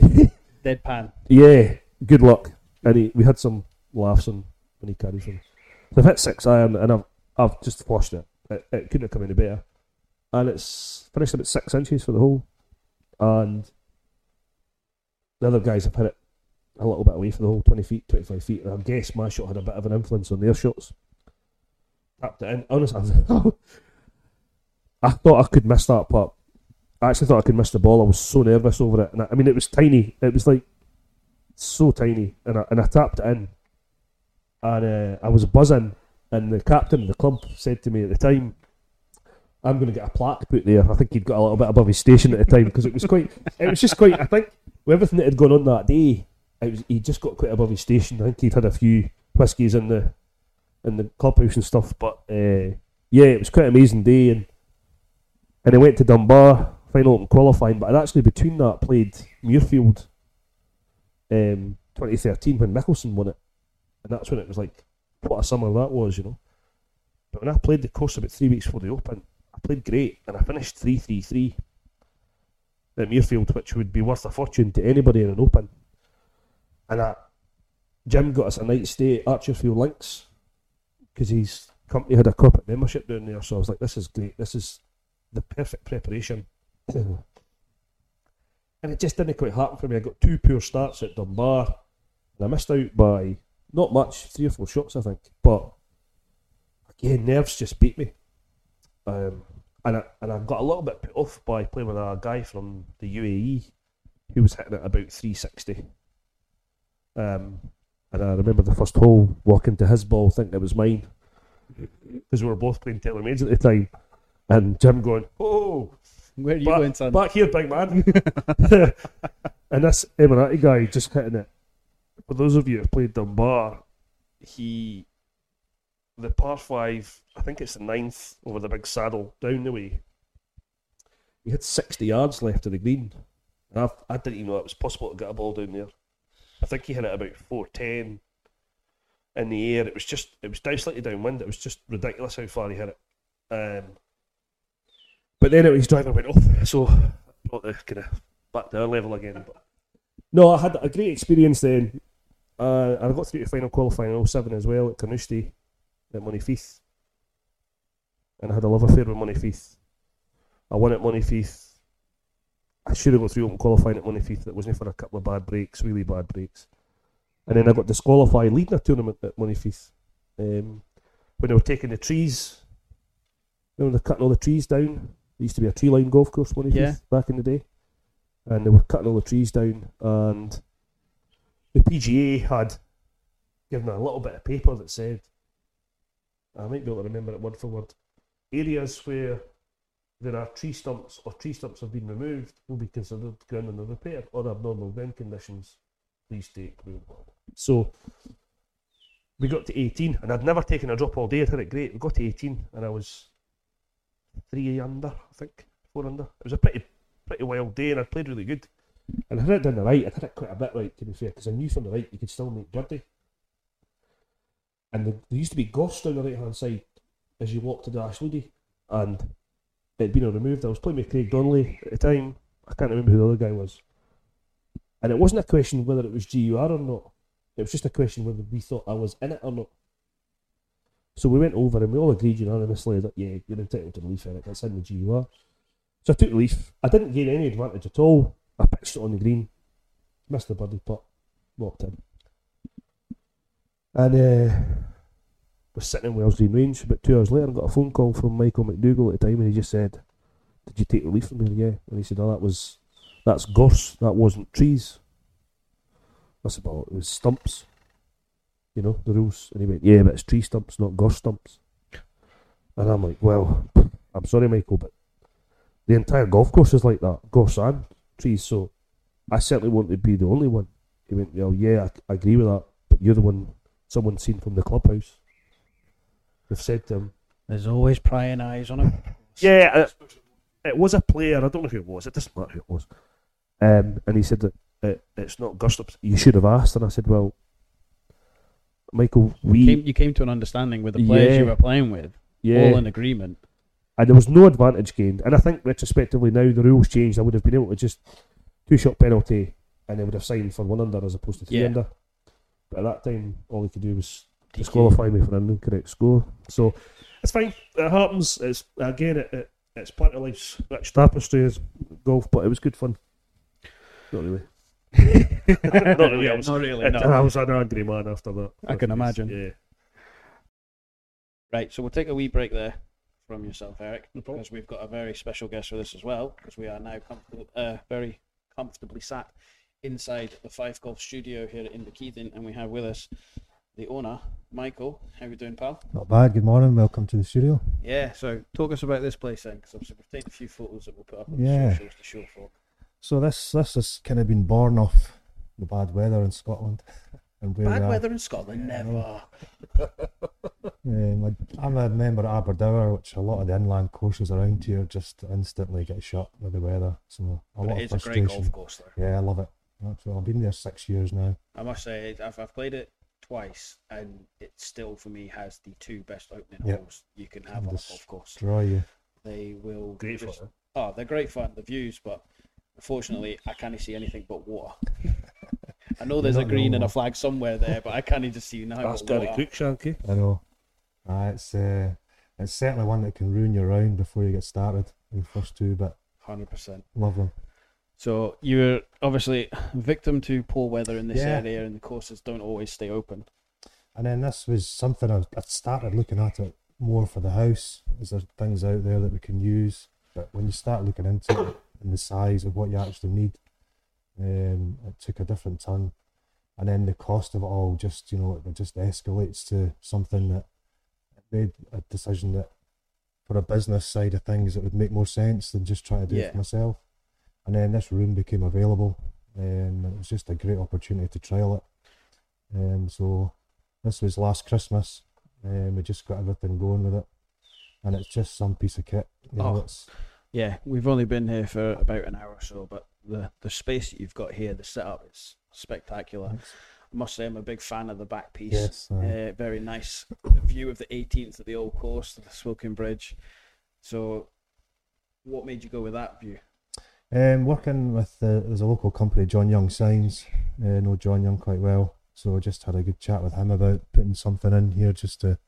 deadpan. yeah, good luck. And he, we had some laughs on when he carried from. So I've hit six iron and I've, I've just flushed it. it. It couldn't have come any better. And it's finished about six inches for the hole. And the other guys have hit it a little bit away for the hole, 20 feet, 25 feet. And I guess my shot had a bit of an influence on their shots. Tapped it in. Honestly, I thought I could miss that putt. I actually thought I could miss the ball. I was so nervous over it. And I, I mean, it was tiny. It was like so tiny. And I, and I tapped it in. And uh, I was buzzing. And the captain of the club said to me at the time, I'm going to get a plaque put there. I think he'd got a little bit above his station at the time because it was quite, it was just quite, I think, with everything that had gone on that day, it was, he just got quite above his station. I think he'd had a few whiskies in the in the clubhouse and stuff. But uh, yeah, it was quite an amazing day. And and I went to Dunbar, final and qualifying. But I'd actually, between that, played Muirfield um, 2013 when Mickelson won it. And that's when it was like, what a summer that was, you know. But when I played the course about three weeks before the Open, I played great and I finished 3 3 3 at Muirfield, which would be worth a fortune to anybody in an Open. And Jim got us a night stay at Archerfield Links because his company had a corporate membership down there. So I was like, this is great. This is the perfect preparation. And it just didn't quite happen for me. I got two poor starts at Dunbar and I missed out by not much, three or four shots, I think. But again, nerves just beat me. Um, and I, and I got a little bit put off by playing with a guy from the UAE who was hitting at about 360. Um, and I remember the first hole walking to his ball, thinking it was mine, because we were both playing TaylorMades at the time, and Jim going, "Oh, Where are you back, going, son? back here, big man," and this Emirati guy just hitting it. For those of you who played Dunbar, he the par five, I think it's the ninth over the big saddle down the way. He had sixty yards left of the green. And I've, I didn't even know it was possible to get a ball down there. I think he hit it about four ten in the air. It was just it was down slightly downwind. It was just ridiculous how far he hit it. Um, but then it, his driver went off, so brought the kind of back to our level again. But no, I had a great experience then. Uh, I got through to final qualifying in 07 as well at Carnoustie at Monifieth. And I had a love affair with Monifieth. I won at Monifieth. I should have got through open qualifying at Monifieth. It wasn't for a couple of bad breaks, really bad breaks. And then I got disqualified leading a tournament at Monifieth. Um, when they were taking the trees, they were cutting all the trees down. There used to be a tree line golf course, Monifieth, Yeah. back in the day. And they were cutting all the trees down. And the PGA had given a little bit of paper that said, I might be able to remember it word for word, areas where there are tree stumps or tree stumps have been removed will be considered ground under repair or abnormal ground conditions. Please take room. So we got to 18 and I'd never taken a drop all day. I'd had it great. We got to 18 and I was three under, I think, four under. It was a pretty pretty wild day and I played really good. And I hit it down the right. I hit it quite a bit right, to be fair, because I knew from the right you could still make birdie. And the, there used to be goss down the right hand side as you walked to the Ashleedy, and it'd been removed. I was playing with Craig Donnelly at the time. I can't remember who the other guy was. And it wasn't a question whether it was GUR or not. It was just a question whether we thought I was in it or not. So we went over and we all agreed unanimously that yeah, you're entitled to the leaf, Eric. That's in the GUR. So I took the leaf. I didn't gain any advantage at all. I pitched it on the green, missed the birdie putt, walked in. And uh, was sitting in Wells Green Range about two hours later and got a phone call from Michael McDougall at the time and he just said, Did you take the leaf from me? Yeah. And he said, Oh that was that's gorse, that wasn't trees. I said, Well, it was stumps. You know, the rules. And he went, Yeah, but it's tree stumps, not gorse stumps. And I'm like, Well, I'm sorry, Michael, but the entire golf course is like that, gorse and trees, so I certainly want to be the only one. He went, Well, yeah, I, I agree with that, but you're the one someone seen from the clubhouse. They've said to him, There's always prying eyes on him. Yeah, it, it was a player. I don't know who it was. It doesn't matter who it was. Um, and he said that it, it's not Gustavs. You should have asked. And I said, well, Michael, we You came, you came to an understanding with the players you were playing with, yeah, all in agreement. and there was no advantage gained. And I think retrospectively now the rules changed. I would have been able to just two shot penalty, and they would have signed for one under as opposed to three Yeah. under. But at that time, all he could do was disqualify me for an incorrect score. So it's fine. It happens. It's again, it, it it's part of life's rich tapestry is golf, but it was good fun. Not really. Not really. I was, Not really, no. I was an angry man after that. I can imagine. Yeah. Right, so we'll take a wee break there from yourself, Eric, No problem. because we've got a very special guest with us as well, because we are now comfortable, uh, very comfortably sat inside the Fife Golf Studio here in the Keithin, and we have with us the owner, Michael. How you doing, pal? Not bad. Good morning. Welcome to the studio. Yeah, so talk us about this place then, because obviously we've taken a few photos that we'll put up on Yeah. the socials to show folk. So this this has kind of been born off the bad weather in Scotland and where Bad we are. weather in Scotland, never. Um, I- I'm a member of Aberdour, which a lot of the inland courses around here just instantly get shut with the weather. So a But lot it of is a great golf course there. Yeah, I love it. Absolutely. I've been there six years now. I must say, I've, I've played it twice, and it still, for me, has the two best opening Yeah. holes you can have on a golf course. Destroy you. They will Great just- fun. Oh, they're great fun, the views, but unfortunately, I can't see anything but water. I know there's a green only and a flag somewhere there, but I can't just see now. That's but Gary water. Cruikshank. I know. Uh, it's uh, it's certainly one that can ruin your round before you get started. In the first two, but 100%. love them. So you're obviously victim to poor weather in this Yeah. area, and the courses don't always stay open. And then this was something I, I started looking at it more for the house. Is there things out there that we can use? But when you start looking into it and the size of what you actually need, um, it took a different turn. And then the cost of it all just, you know, it just escalates to something that made a decision that for a business side of things, it would make more sense than just trying to do Yeah. it for myself. And then this room became available, um, and it was just a great opportunity to trial it. Um, so this was last Christmas. Um, we just got everything going with it, and it's just some piece of kit. You know, Oh. it's Yeah, we've only been here for about an hour or so, but the the space that you've got here, the setup is spectacular. it's- I must say, I'm a big fan of the back piece. yes, uh, Uh, very nice view of the 18th of the old course, the Swilcan Bridge. So, what made you go with that view? Um, working with the, there's a local company, John Young Signs. Uh, know John Young quite well, so I just had a good chat with him about putting something in here just to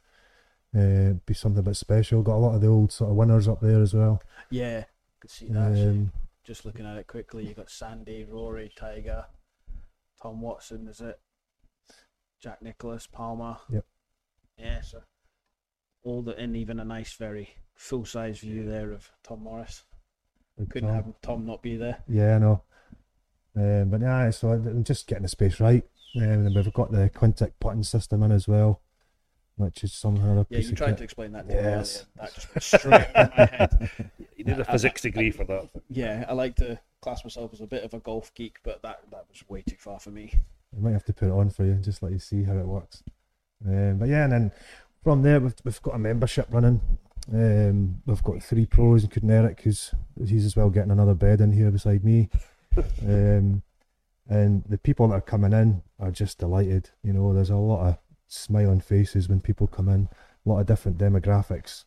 uh, be something a bit special. Got a lot of the old sort of winners up there as well. Yeah, could see that. Um, Just looking at it quickly, you got Sandy, Rory, Tiger, Tom Watson, is it? Jack Nicklaus, Palmer. Yep. Yeah, so all the and even a nice, very full size view there of Tom Morris. with Couldn't Tom. have Tom not be there. Yeah, I know. Um, but yeah, so I'm just getting the space right. Um, and then we've got the Quintic putting system in as well, which is somehow a Yeah, piece you of tried kit. to explain that to Yes. me earlier. That just went straight in my head. You need a I- physics degree for that. Yeah, I like to class myself as a bit of a golf geek, but that that was way too far for me. I might have to put it on for you, and just let you see how it works. Um, but yeah, and then from there we've, we've got a membership running. Um, we've got three pros, including Eric, who's he's as well getting another bed in here beside me. Um, and the people that are coming in are just delighted. You know, there's a lot of smiling faces when people come in. A lot of different demographics.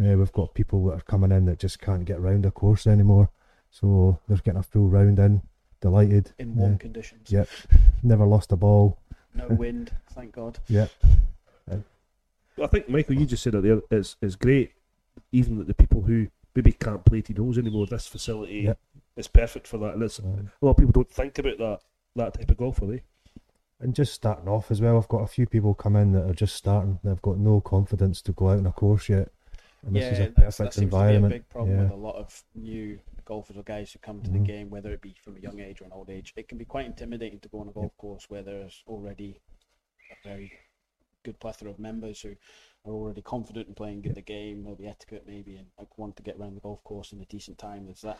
Uh, we've got people that are coming in that just can't get round a course anymore, so they're getting a full round in. Delighted. In Uh, warm conditions. Yep. never lost a ball. No wind, thank God. Yep, I think Michael, you just said it there. It's it's great, even that the people who maybe can't play T holes anymore. This facility Yep. is perfect for that. And it's, Um, a lot of people don't think about that that type of golf, are they? And just starting off as well, I've got a few people come in that are just starting. They've got no confidence to go out on a course yet. And this yeah, is a that's, perfect that seems environment. to be a big problem yeah. with a lot of new golfers or guys who come to the Mhm. game, whether it be from a young age or an old age. It can be quite intimidating to go on a golf course where there's already a very good plethora of members who are already confident in playing the game, know the etiquette maybe, and like want to get around the golf course in a decent time. There's that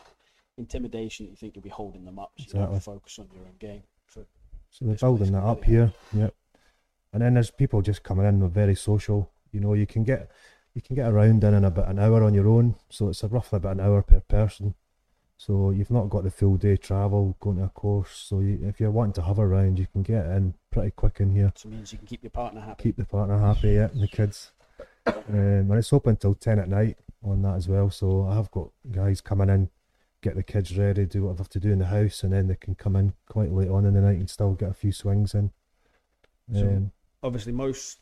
intimidation that you think you'll be holding them up, so you don't Exactly. focus on your own game. So they're building that up here. Yep. And then there's people just coming in. They're very social. You know, you can get you can get around in in about an hour on your own. So it's a roughly about an hour per person. So you've not got the full day travel going to a course. So you, if you're wanting to hover around, you can get in pretty quick in here. So it means you can keep your partner happy. Keep the partner happy, yeah, and the kids. Um, and it's open till ten at night on that as well. So I have got guys coming in, get the kids ready, do what they have to do in the house, and then they can come in quite late on in the night and still get a few swings in. So- Um, obviously most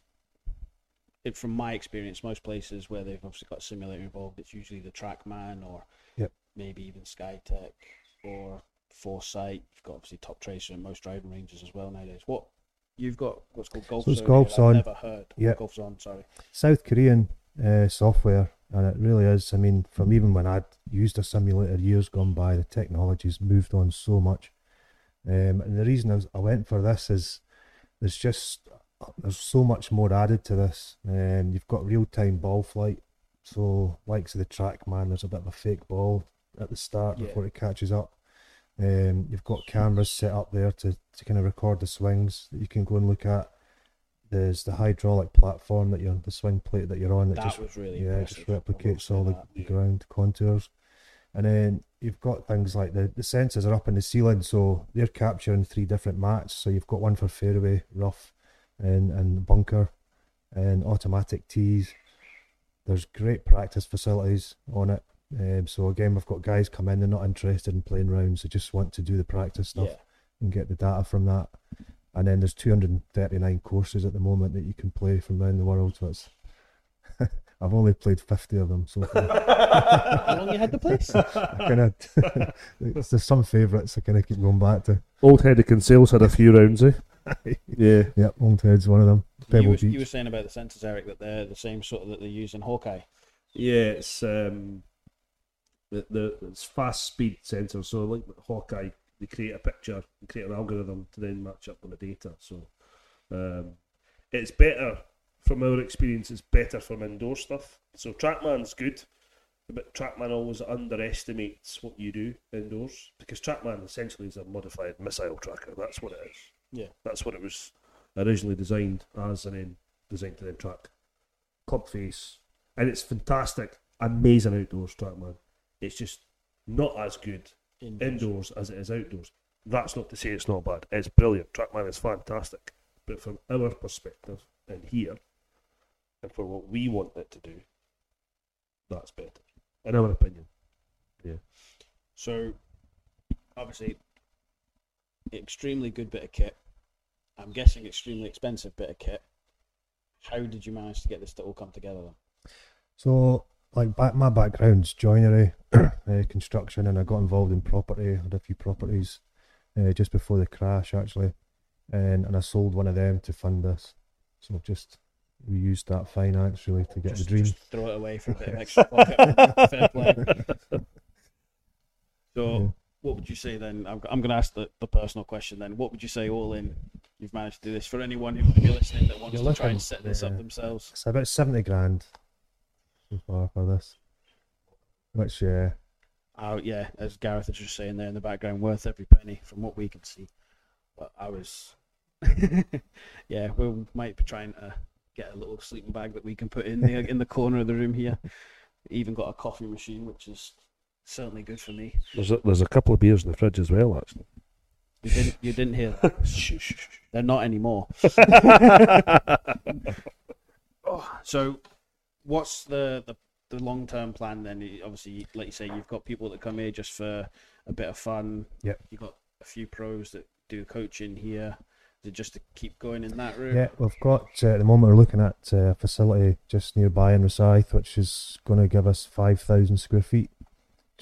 from my experience most places where they've obviously got a simulator involved it's usually the trackman or Yep. maybe even SkyTrak or foresight you've got obviously top tracer and most driving ranges as well nowadays what you've got what's called golf So Zone Golf here that I've never heard Yep. Golfzon sorry South Korean uh, software, and it really is. I mean, from even when I'd used a simulator years gone by, the technology's moved on so much. Um, and the reason I, was, I went for this is there's just there's so much more added to this. Um, you've got real time ball flight, so likes of the TrackMan, there's a bit of a fake ball at the start Yeah. before it catches up. Um, you've got cameras set up there to, to kind of record the swings that you can go and look at. There's the hydraulic platform that you're the swing plate that you're on that, that just was really yeah, it just replicates all the ground contours. And then you've got things like the, the sensors are up in the ceiling, so they're capturing three different mats. So you've got one for fairway, rough, and, and bunker, and automatic tees. There's great practice facilities on it. Um, so again, we've got guys come in, they're not interested in playing rounds, they just want to do the practice stuff yeah and get the data from that. And then there's 239 courses at the moment that you can play from around the world. So it's I've only played 50 of them so far. how long you had the place I kind of there's some favourites I kind of keep going back to. Old Head of Kinsale had a few rounds, eh? yeah. Yep, Old Head's one of them. you, Pebble was, you were saying about the sensors Eric that they're the same sort of that they use in Hawkeye Yeah, it's um, the, the it's fast speed sensor. So like Hawkeye, they create a picture, create an algorithm to then match up with the data. So um, it's better from our experience, it's better from indoor stuff. So TrackMan's good, but TrackMan always underestimates what you do indoors because TrackMan essentially is a modified missile tracker. That's what it is. Yeah. That's what it was originally designed as and then designed to then track. Club face. And it's fantastic. Amazing outdoors TrackMan. It's just not as good indoors as it is outdoors. That's not to say it's not bad. It's brilliant. Trackman is fantastic. But from our perspective in here, and for what we want it to do, that's better. In our opinion. Yeah. So, obviously, extremely good bit of kit. I'm guessing extremely expensive bit of kit. How did you manage to get this to all come together? Then? So, like back, my background's joinery, uh, construction, and I got involved in property. I had a few properties uh, just before the crash, actually, and and I sold one of them to fund this. So just we used that finance really to get just, the dream. just throw it away for a bit of extra pocket. Fair play. So, Yeah. what would you say then? I'm, I'm going to ask the, the personal question then. What would you say all in? You've managed to do this for anyone who might be listening that wants You're to try and set this up themselves. It's about seventy grand so far for this, which yeah, Oh yeah, as Gareth is just saying there in the background, worth every penny from what we can see. But I was, yeah, we might be trying to get a little sleeping bag that we can put in the in the corner of the room here. Even got a coffee machine, which is certainly good for me. There's a, there's a couple of beers in the fridge as well, actually. You didn't you didn't hear that? Shh, shh, shh. They're not anymore. Oh, so, what's the the, the long term plan then? Obviously, like you say, you've got people that come here just for a bit of fun. Yep. You've got a few pros that do coaching here. Is it just to keep going in that route? yeah. We've got uh, at the moment we're looking at uh, a facility just nearby in Rosyth, which is going to give us five thousand square feet.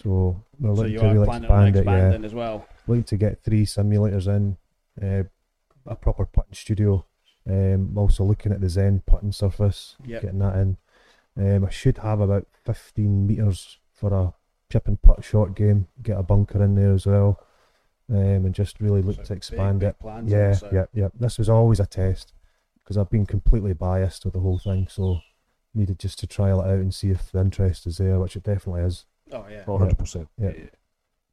So we're So looking you to really planning on expand it. Yeah, as well. looking to get three simulators in, uh, a proper putting studio. Um, also looking at the Zen putting surface, Yep. getting that in. Um, I should have about 15 meters for a chip and putt short game. Get a bunker in there as well, um, and just really look So to expand big it. plans Yeah, also. yeah, yeah. This was always a test because I've been completely biased with the whole thing, so needed just to trial it out and see if the interest is there, which it definitely is. Oh yeah. Oh, 100%. Yeah.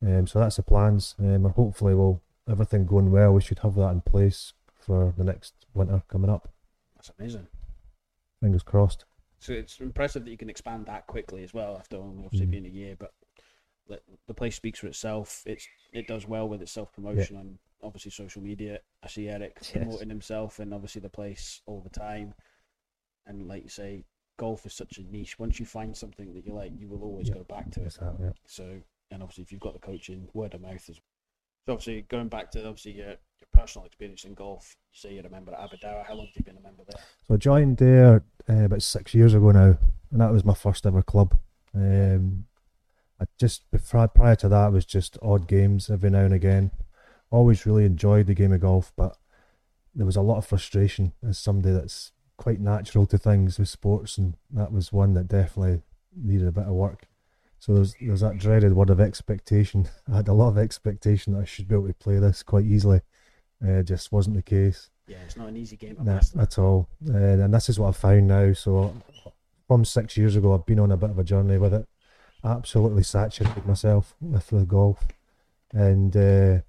Um, so that's the plans, um, and hopefully, well, everything going well, we should have that in place for the next winter coming up. That's amazing. Fingers crossed. So it's impressive that you can expand that quickly as well after only obviously Mhm. being a year. But the, place speaks for itself. It's it does well with its self promotion on obviously social media. I see Eric Yes. promoting himself and obviously the place all the time. And like you say, golf is such a niche. Once you find something that you like, you will always Yeah. go back to it. Yeah. So, and obviously, if you've got the coaching, word of mouth is. So, obviously, going back to obviously your, your personal experience in golf, you say you're a member at Aberdour. How long have you been a member there? So I joined there uh, about six years ago now, and that was my first ever club. Um, I just prior to that was just odd games every now and again. Always really enjoyed the game of golf, but there was a lot of frustration as somebody that's quite natural to things with sports, and that was one that definitely needed a bit of work. So there's there's that dreaded word of expectation. I had a lot of expectation that I should be able to play this quite easily. Uh, just wasn't the case. Yeah, it's not an easy game Nah, at all. Uh, and this is what I've found now. So from six years ago, I've been on a bit of a journey with it. Absolutely saturated myself with the golf, and uh,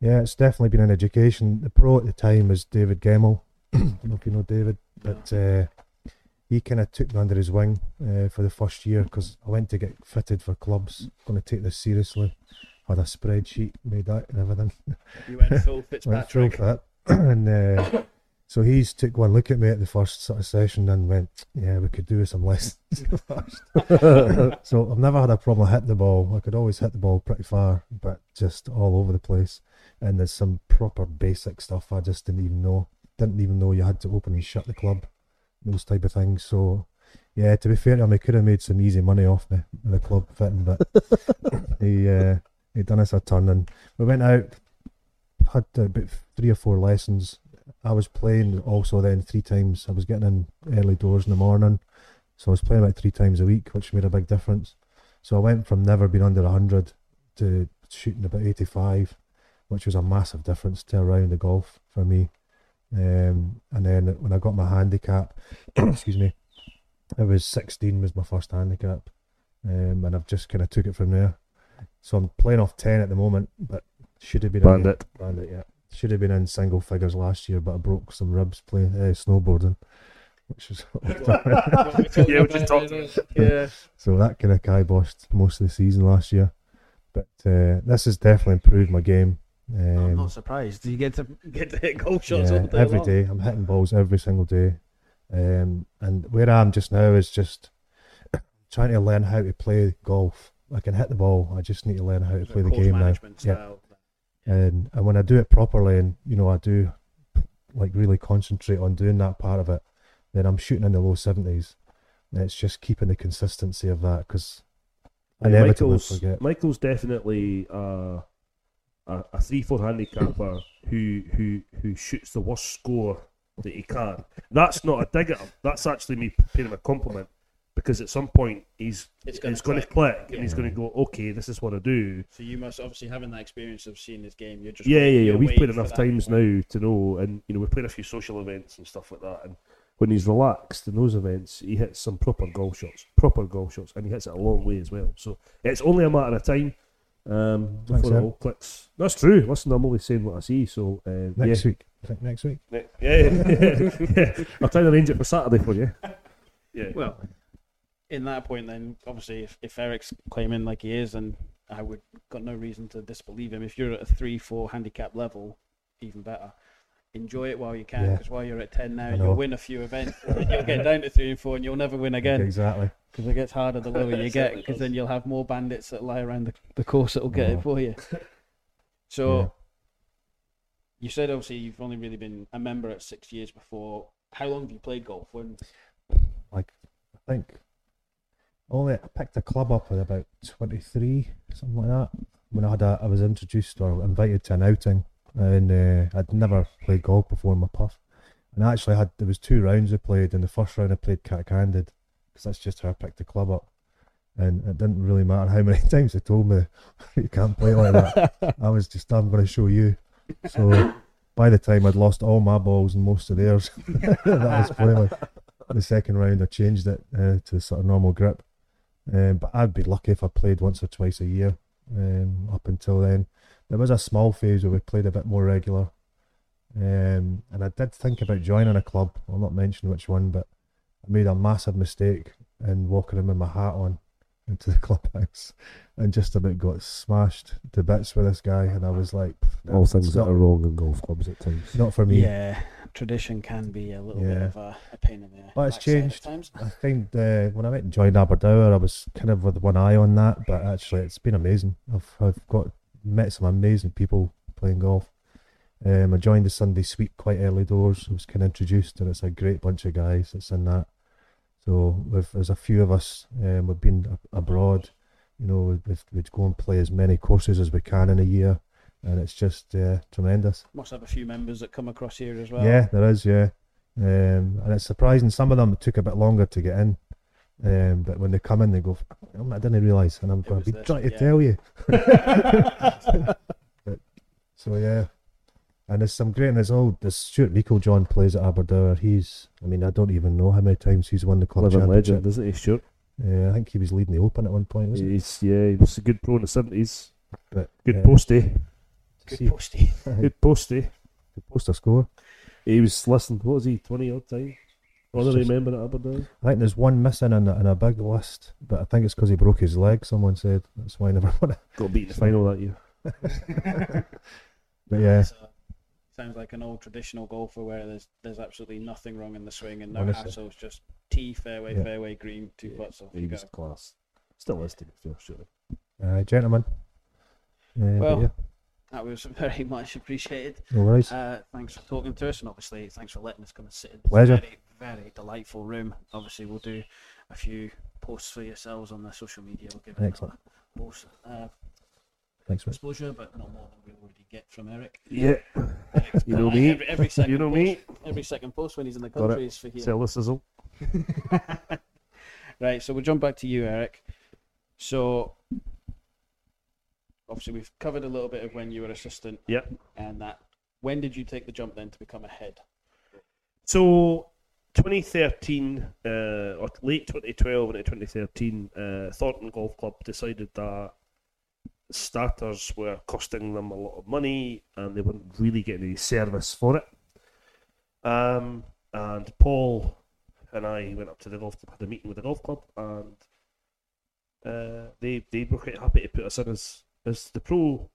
yeah, it's definitely been an education. The pro at the time was David Gemmell. I don't know if you know David, but uh, he kind of took me under his wing uh, for the first year because I went to get fitted for clubs. Going to take this seriously. Had a spreadsheet made out and everything. You went full went full Fitzpatrick. and uh, so he's took one look at me at the first sort of session and went, "Yeah, we could do with some lessons." first." so I've never had a problem hitting the ball. I could always hit the ball pretty far, but just all over the place. And there's some proper basic stuff I just didn't even know. Didn't even know you had to open and shut the club, those type of things. So. Yeah, to be fair to him, he could have made some easy money off me the club fitting, but he uh, he done us a turn and we went out, had about three or four lessons. I was playing also then three times. I was getting in early doors in the morning, so I was playing about three times a week, which made a big difference. So I went from never being under hundred to shooting about eighty-five, which was a massive difference to around the golf for me. Um, and then when I got my handicap, excuse me, it was 16 was my first handicap, um, and I've just kind of took it from there. So I'm playing off 10 at the moment, but should have been in- Bandit. Bandit, yeah. Should have been in single figures last year, but I broke some ribs playing uh, snowboarding, which is Yeah, we just talked Yeah. so that kind of kiboshed most of the season last year. But uh, this has definitely improved my game. I'm Um, not surprised. Do you get to get to hit goal shots yeah, all day every long. day. I'm hitting balls every single day. Um, and where I am just now is just trying to learn how to play golf. I can hit the ball. I just need to learn how to play the game now. management Yeah. And and when I do it properly, and you know I do like really concentrate on doing that part of it, then I'm shooting in the low seventies. It's just keeping the consistency of that because Yeah, inevitably Michael's, forget. Michael's definitely uh, a, a three four handicapper who who who shoots the worst score that he can. That's not a dig at him. That's actually me paying him a compliment because at some point he's It's it's, gonna going to click. click and he's going to go, okay, this is what I do. So you must obviously having that experience of seeing his game. You're just Yeah, yeah, yeah. We've played enough times now to know, and you know we've played a few social events and stuff like that. And when he's relaxed in those events, he hits some proper golf shots, proper golf shots, and he hits it a long way as well. So it's only a matter of time um, Thanks, before it all clicks. That's true. Listen, I'm only saying what I see. So uh, Next week. I think next week. yeah. yeah, yeah, yeah. I'll try and arrange it for Saturday for you. Yeah. Well, in that point, then obviously, if, if Eric's claiming like he is, and I would got no reason to disbelieve him. If you're at a three, four handicap level, even better. Enjoy it while you can, Yeah. because while you're at ten now, you'll win a few events. you'll get down to three and four, and you'll never win again Exactly. because it gets harder the lower you get. Because then you'll have more bandits that lie around the, the course that'll get Oh. it for you. So. Yeah. You said obviously you've only really been a member at six years before. How long have you played golf? When like I think only I picked a club up at about twenty three, something like that. When I had a, I was introduced or invited to an outing, and uh, I'd never played golf before in my puff. And I actually had there was two rounds I played. In the first round, I played cat handed because that's just how I picked the club up. And it didn't really matter how many times they told me you can't play like that. I was just I'm going to show you. So by the time I'd lost all my balls and most of theirs, that was playing the second round I changed it uh, to sort of normal grip. Um, but I'd be lucky if I played once or twice a year. Um, up until then, there was a small phase where we played a bit more regular. Um, and I did think about joining a club. I'll not mention which one, but I made a massive mistake in walking in with my hat on into the clubhouse, and just about got smashed to bits with this guy. And I was like, All things it's that are wrong in golf clubs at times. not for me. Yeah, tradition can be a little bit of a, a pain in the But it's changed. times. I think uh, when I went and joined Aberdour, I was kind of with one eye on that, but actually it's been amazing. I've I've got met some amazing people playing golf. Um, I joined the Sunday Sweep quite early doors. I was kind of introduced, and it's a great bunch of guys that's in that. So there's a few of us. Um, we've been abroad. You know, we'd, we'd go and play as many courses as we can in a year, and it's just uh, tremendous. Must have a few members that come across here as well. Yeah, there is, yeah. Um, and it's surprising. Some of them took a bit longer to get in. Um, but when they come in, they go, "Oh, I didn't realise. And I'm going to be this, trying to yeah. tell you. but, so, yeah. And there's some great, and there's all, this Stuart Rico John plays at Aberdour. He's, I mean, I don't even know how many times he's won the club Living championship. legend, isn't he, Stuart? Uh, I think he was leading the Open at one point, wasn't he? Yeah, he was a good pro in the 70s. But, Good uh, postie. Good see- postie. Good postie. Good poster score. He was, listen, what was he, 20 odd time? It's Honorary just- member at Aberdeen. I think there's one missing in a, in a big list, but I think it's because he broke his leg. Someone said that's why I never won it. Got beat in the final that year. But yeah, So, sounds like an old traditional golfer where there's there's absolutely nothing wrong in the swing and no Honestly. hassles, just tee, fairway, Yeah. fairway, green, two Yeah, putts off He was go. class. Still is to be fair, surely. uh, gentlemen. Uh, Well, yeah, That was very much appreciated. no worries. Uh, thanks for talking to us, and obviously thanks for letting us come and sit in this Pleasure. very, very delightful room. Obviously, we'll do a few posts for yourselves on the social media. We'll give Excellent. another post, uh, Thanks, mate. exposure, but not more than we already get from Eric. Yeah. Eric's You know got me. Every, every second You know post, me. Every second post when he's in the country is for here. Sell the sizzle. right, so we'll jump back to you, Eric. So, obviously, we've covered a little bit of when you were assistant. Yep. And that. When did you take the jump then to become a head? So 2013 uh, or late 2012 into 2013, uh, Thornton Golf Club decided that starters were costing them a lot of money and they weren't really getting any service for it. Um, and Paul and I went up to the golf club, had a meeting with the golf club, and uh, they they were quite happy to put us in as as the pro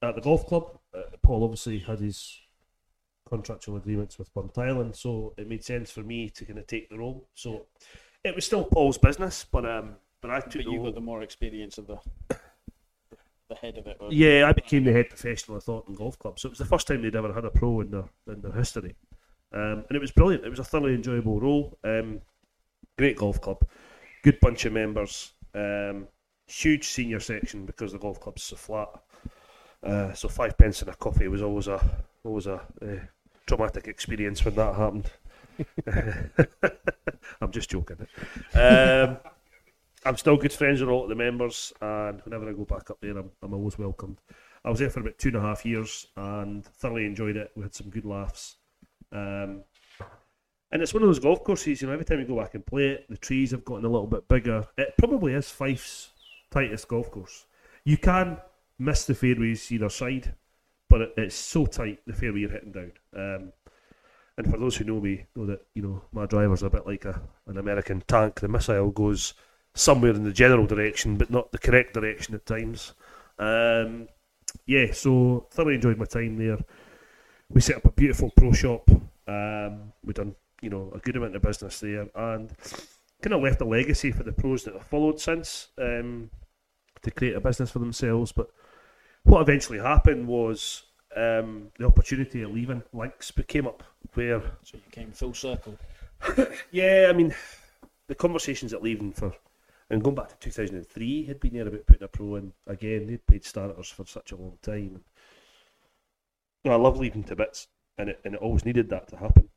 at the golf club. Uh, Paul obviously had his contractual agreements with Island, so it made sense for me to kind of take the role. So it was still Paul's business, but um, but I took But you role. got the more experience of the the head of it. wasn't Yeah, I became the head professional at Thornton Golf Club, so it was the first time they'd ever had a pro in their in their history, um, and it was brilliant. It was a thoroughly enjoyable role. Um, great golf club, good bunch of members, um, huge senior section because the golf club's so flat. Uh, so five pence and a coffee was always a always a uh, traumatic experience when that happened. I'm just joking. Um, I'm still good friends with all of the members, and whenever I go back up there, I'm, I'm always welcomed. I was there for about two and a half years and thoroughly enjoyed it. We had some good laughs. Um, and it's one of those golf courses, you know, every time you go back and play it, the trees have gotten a little bit bigger. It probably is Fife's tightest golf course. You can miss the fairways either side, but it, it's so tight, the fairway you're hitting down. Um, and for those who know me, know that, you know, my driver's a bit like a, an American tank. The missile goes somewhere in the general direction, but not the correct direction at times. Um, yeah, so thoroughly enjoyed my time there. We set up a beautiful pro shop. Um, we done you know a good amount of business there, and kind of left a legacy for the pros that have followed since um, to create a business for themselves. But what eventually happened was um, the opportunity of Leven Links became up, where So you came full circle. yeah, I mean, the conversations at Leven for and going back to 2003 had been there about putting a pro in again. They'd played starters for such a long time. You know, I love Leven to bits, and it and it always needed that to happen.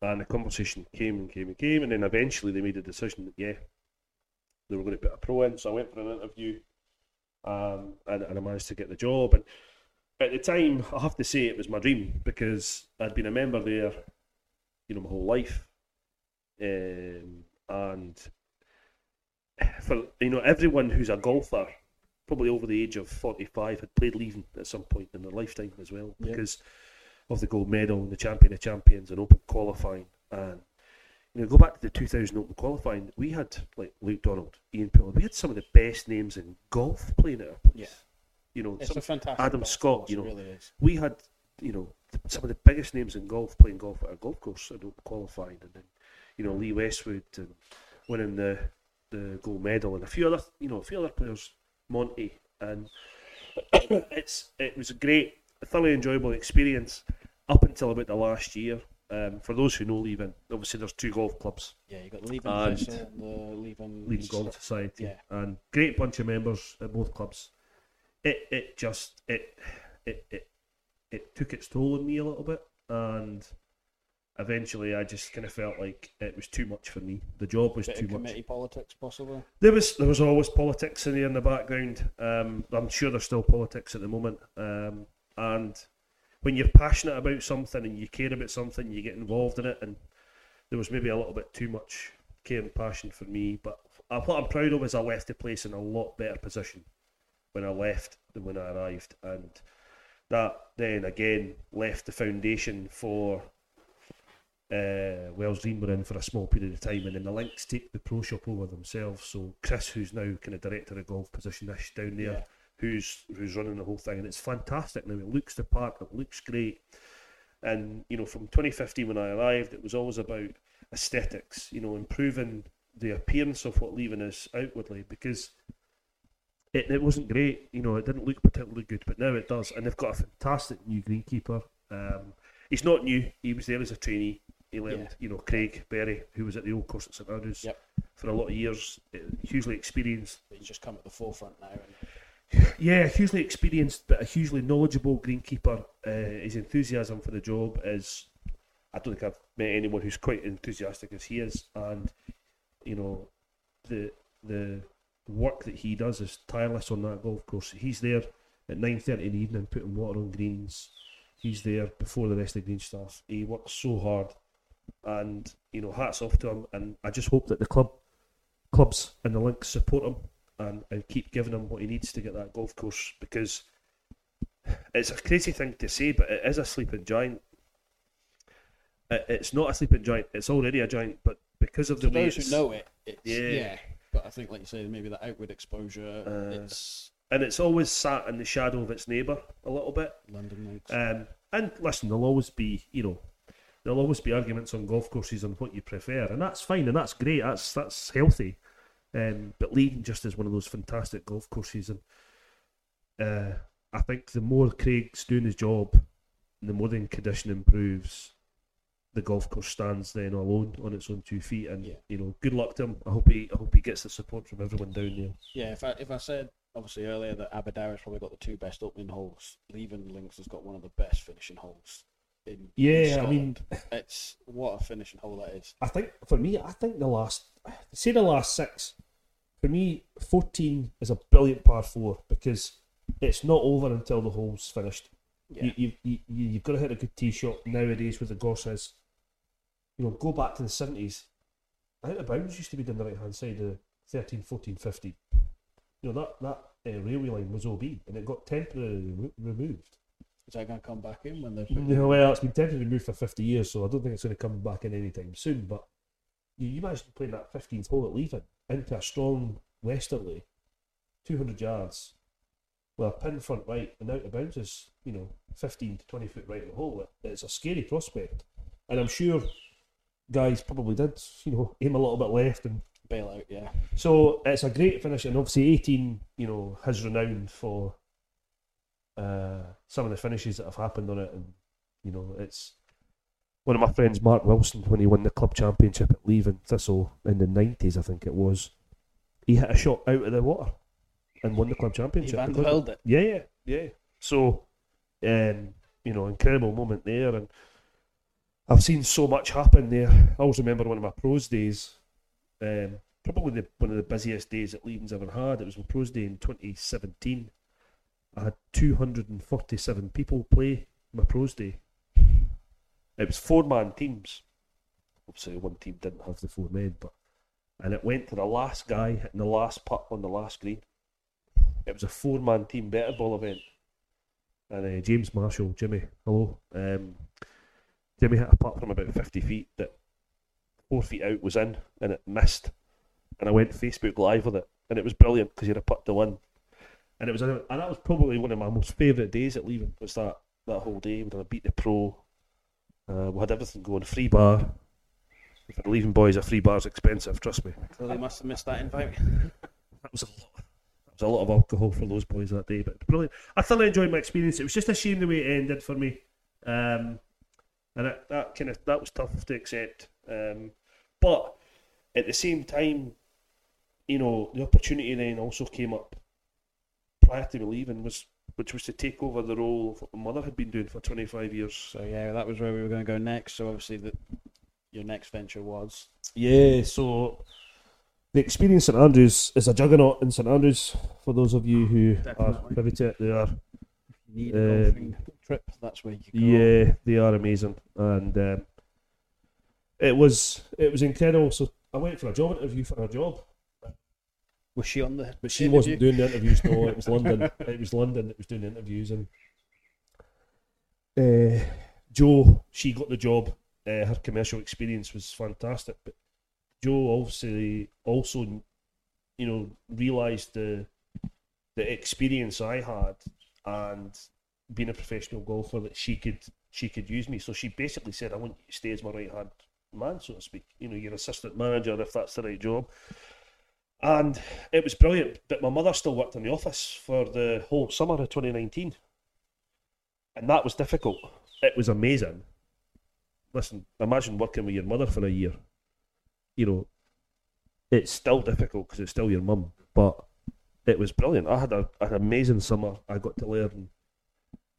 And the conversation came and came and came, and then eventually they made a decision that yeah, they were going to put a pro in. So I went for an interview, um, and, and I managed to get the job. And at the time, I have to say it was my dream because I'd been a member there, you know, my whole life, um, and for you know everyone who's a golfer, probably over the age of forty-five, had played Leven at some point in their lifetime as well Yeah. because of the gold medal and the champion of champions and open qualifying and. You know, go back to the 2000 Open qualifying. We had like Luke Donald, Ian Poulter. We had some of the best names in golf playing at our place. Yeah. You know, It's some. Adam Scott, you know. really is. we had, you know, some of the biggest names in golf playing golf at our golf course and open qualifying, and then, you know, Lee Westwood and winning the the gold medal, and a few other, you know, a few other players, Monty, and it's it was a great, a thoroughly enjoyable experience up until about the last year. Um, for those who know Leven, obviously there's two golf clubs, Yeah, you got the Leven And- and the Leven. Leven Golf Society, Yeah. and great bunch of members at both clubs. It it just it it it it took its toll on me a little bit, and eventually I just kind of felt like it was too much for me. The job was Bit too of much. committee politics, possibly. There was there was always politics in there in the background. Um, I'm sure there's still politics at the moment. Um, and when you're passionate about something and you care about something, you get involved in it. And there was maybe a little bit too much care and passion for me. But what I'm proud of is I left the place in a lot better position when I left than when I arrived, and that then again left the foundation for uh, Wells Green were in for a small period of time, and then the Links take the pro shop over themselves. So Chris, who's now kind of director of golf position-ish down there. Who's who's running the whole thing, and it's fantastic. Now it looks the part, it looks great, and you know from 2015 when I arrived, it was always about aesthetics, you know, improving the appearance of what Leven is outwardly because. It, it wasn't great, you know. It didn't look particularly good, but now it does, and they've got a fantastic new greenkeeper. Um, he's not new; he was there as a trainee. He learned, Yeah. you know, Craig Berry, who was at the old course at St Andrews Yep. for a lot of years, uh, hugely experienced. But he's just come at the forefront now. And Yeah, hugely experienced, but a hugely knowledgeable greenkeeper. Uh, his enthusiasm for the job is, I don't think I've met anyone who's quite as enthusiastic as he is, and you know, the the work that he does is tireless on that golf course. He's there at nine thirty in the evening, putting water on greens, he's there before the rest of the green staff. He works so hard, and you know, hats off to him. And I just hope that the club, clubs and the links support him and, and keep giving him what he needs to get that golf course because it's a crazy thing to say, but it is a sleeping giant. It's not a sleeping giant; it's already a giant, but because of the For way those who know it, it's, Yeah. yeah. But I think, like you say, maybe the outward exposure, Uh, it's and it's always sat in the shadow of its neighbour a little bit. Lundin links. Um, and listen, there'll always be, you know, there'll always be arguments on golf courses on what you prefer, and that's fine and that's great. That's that's healthy. Um, but Leven just is one of those fantastic golf courses, and uh, I think the more Craig's doing his job, the more the condition improves. The golf course stands then alone on its own two feet, and Yeah. you know, good luck to him. I hope he, I hope he gets the support from everyone down there. yeah, if I if I said obviously earlier that Aberdeen's probably got the two best opening holes, Leven Links has got one of the best finishing holes. In in Yeah, I mean, it's what a finishing hole that is. I think for me, I think the last, say the last six, for me, fourteen is a brilliant par four because it's not over until the hole's finished. Yeah, You, you, you, you- you've got to hit a good tee shot nowadays with the gorse is. You know, go back to the seventies. I think the bounds used to be down the right hand side of 13, 14, 15. You know that that uh, railway line was OB and it got temporarily re- removed. is that going to come back in when they're Yeah, well, it's been temporarily removed for 50 years, so I don't think it's going to come back in anytime soon. But you, you imagine playing that 15th hole at Leven into a strong westerly, 200 yards, with a pin front right and out of bounds is, you know, 15 to 20 foot right of the hole. It, it's a scary prospect. And I'm sure guys probably did, you know, aim a little bit left and bail out? Yeah, so it's a great finish, and obviously 18, you know, has renowned for uh, some of the finishes that have happened on it, and you know, it's one of my friends, Mark Wilson, when he won the club championship at Leven Thistle in the 90s, I think it was. He hit a shot out of the water and won the club championship. Because it. yeah, yeah, yeah. So, um, you know, incredible moment there, and I've seen so much happen there. I always remember one of my pros days, um, probably the, one of the busiest days that Leven's ever had. It was my pros day in 2017. I had 247 people play my pros day. It was four man teams. Obviously, one team didn't have the four men, but and it went to the last guy hitting the last putt on the last green. It was a four man team better ball event. And uh, James Marshall, Jimmy, hello. Um, Jimmy hit a putt from about 50 feet that four feet out was in and it missed. And I went Facebook Live with it. And it was brilliant because he had a putt to win. And it was, and that was probably one of my most favourite days at Leven. Was that that whole day? Done a beat the pro. Uh, we had everything going. Free bar. For the Leven boys, a free bar's expensive. Trust me. So they must have missed that invite. That was a lot. That was a lot of alcohol for those boys that day, but brilliant. I thoroughly enjoyed my experience. It was just a shame the way it ended for me, um, and that, that kind of that was tough to accept. Um, but at the same time, you know, the opportunity then also came up prior to me leaving was which was to take over the role of what my mother had been doing for 25 years. So yeah, that was where we were going to go next. So obviously, the, your next venture was Yeah, so the experience St Andrews is a juggernaut in St Andrews. For those of you who are privy to it, they are need a Um, trip. That's where you go. Yeah, they are amazing, and um, it was it was incredible. So I went for a job interview for a job, Was she on the? but she interview? wasn't doing the interviews. No, it was London. It was London that was doing the interviews, and uh, Joe, she got the job. Uh, her commercial experience was fantastic, but Joe obviously also, you know, realised the the experience I had and being a professional golfer that she could she could use me. So she basically said, "I want you to stay as my right hand man, so to speak. You know, your assistant manager if that's the right job." And it was brilliant. But my mother still worked in the office for the whole summer of 2019, and that was difficult. It was amazing. Listen, imagine working with your mother for a year. You know, it's still difficult because it's still your mum, but it was brilliant. I had a, an amazing summer. I got to learn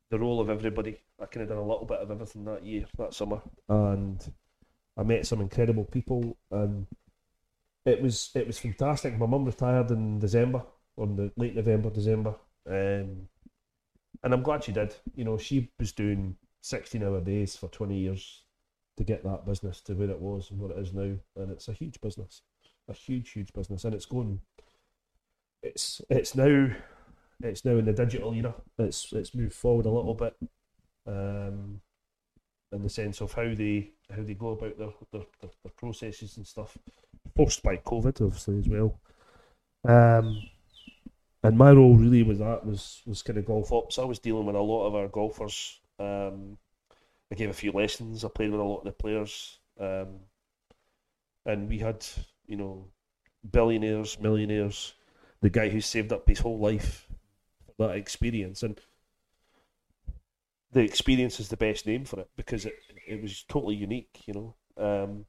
the role of everybody. I kind of done a little bit of everything that year, that summer, and I met some incredible people, and it was it was fantastic. My mum retired in December, on the late November, December, um, and I'm glad she did. You know, she was doing 16 hour days for 20 years to get that business to where it was and what it is now. And it's a huge business, a huge, huge business. And it's going, it's, it's now, it's now in the digital era. It's, it's moved forward a little bit. Um, in the sense of how they how they go about their their, their, their processes and stuff, forced by COVID obviously as well. Um, and my role really was that was was kind of golf ops. I was dealing with a lot of our golfers. Um, I gave a few lessons. I played with a lot of the players, um, and we had you know billionaires, millionaires, the guy who saved up his whole life for that experience and the experience is the best name for it because it it was totally unique, you know. Um,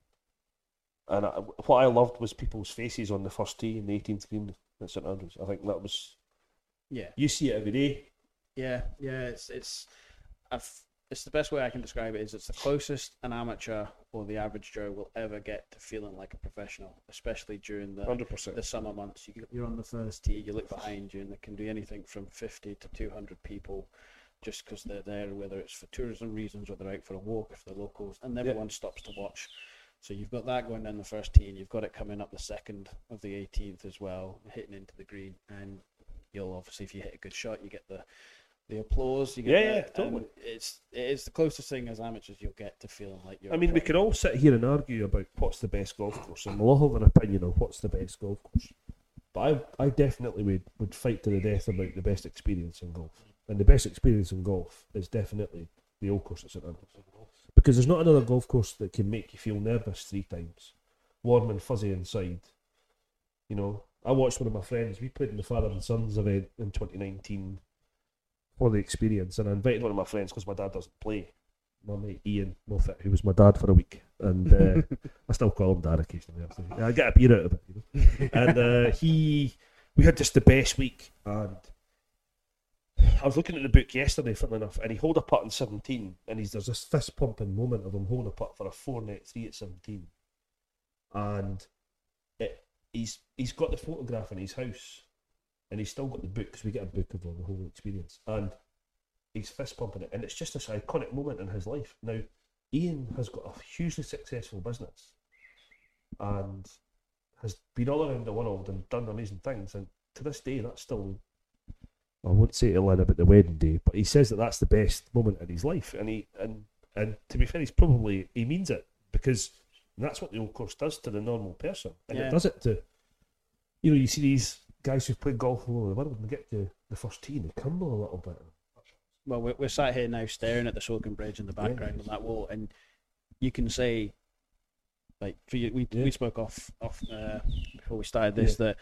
and I, what I loved was people's faces on the first tee in the 18th green at St Andrews. I think that was Yeah, you see it every day. yeah, yeah. It's it's, I've, it's the best way I can describe it is it's the closest an amateur or the average Joe will ever get to feeling like a professional, especially during the Hundred percent. the summer months. You, you're on the first tee, you look behind you, and there can be anything from 50 to 200 people just because they're there, whether it's for tourism reasons or they're out for a walk if they're locals, and everyone stops to watch. So you've got that going down the first tee, and you've got it coming up the second of the 18th as well, hitting into the green, and you'll obviously, if you hit a good shot, you get the the applause. You get Yeah, the- yeah, um, totally. It's it is the closest thing as amateurs you'll get to feeling like you're. I mean, we can all sit here and argue about what's the best golf course, and we'll all have an opinion on what's the best golf course. But I, I definitely would, would fight to the death about the best experience in golf. And the best experience in golf is definitely the old course at St Andrews. Because there's not another golf course that can make you feel nervous three times, warm and fuzzy inside. You know, I watched one of my friends, we played in the Father and Sons event in 2019 for the experience, and I invited one of my friends because my dad doesn't play my mate Ian Moffat, who was my dad for a week, and uh, I still call him dad occasionally. I get a beer out of it, you know. And uh, he, we had just the best week, and I was looking at the book yesterday, funnily enough, and he hold a putt in seventeen, and he's there's this fist pumping moment of him holding a putt for a four net three at seventeen, and it, he's he's got the photograph in his house, and he's still got the book because we get a book of all the whole experience, and he's fist pumping it, and it's just this iconic moment in his life. Now, Ian has got a hugely successful business, and has been all around the world and done amazing things, and to this day, that's still. I won't say it'll end about the wedding day, but he says that that's the best moment in his life, and he and and to be fair, he's probably he means it because that's what the old course does to the normal person, and Yeah. it does it to, you know, you see these guys who've played golf all over the world and get to the first tee and they crumble a little bit. well, we're, we're sat here now staring at the Swilcan Bridge in the Yeah. background on that wall, and you can say, like, for you, we Yeah. we spoke off off uh, before we started this that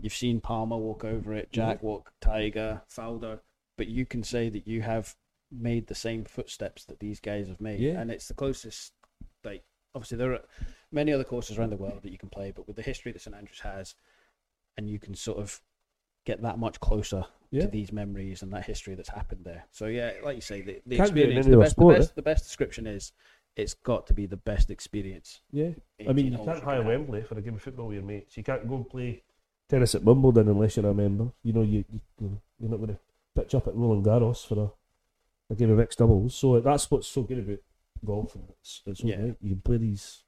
you've seen Palmer walk over it, Jack walk, Tiger, Faldo, but you can say that you have made the same footsteps that these guys have made, Yeah. and it's the closest. Like, obviously, there are many other courses around the world that you can play, but with the history that St Andrews has, and you can sort of get that much closer Yeah. to these memories and that history that's happened there. So yeah, like you say, the, the Can't do it in experience, the best, sport, the best, eh? the best description is it's got to be the best experience. Yeah, I mean, you can't hire. Wembley for a game of football with your mates. You can't go and play tennis at Wimbledon unless you're a member. You know, you, you you know, you're not going to pitch up at Roland Garros for a, a game of mixed doubles. So that's what's so good about golf. It's it's all Yeah. right. You can play these.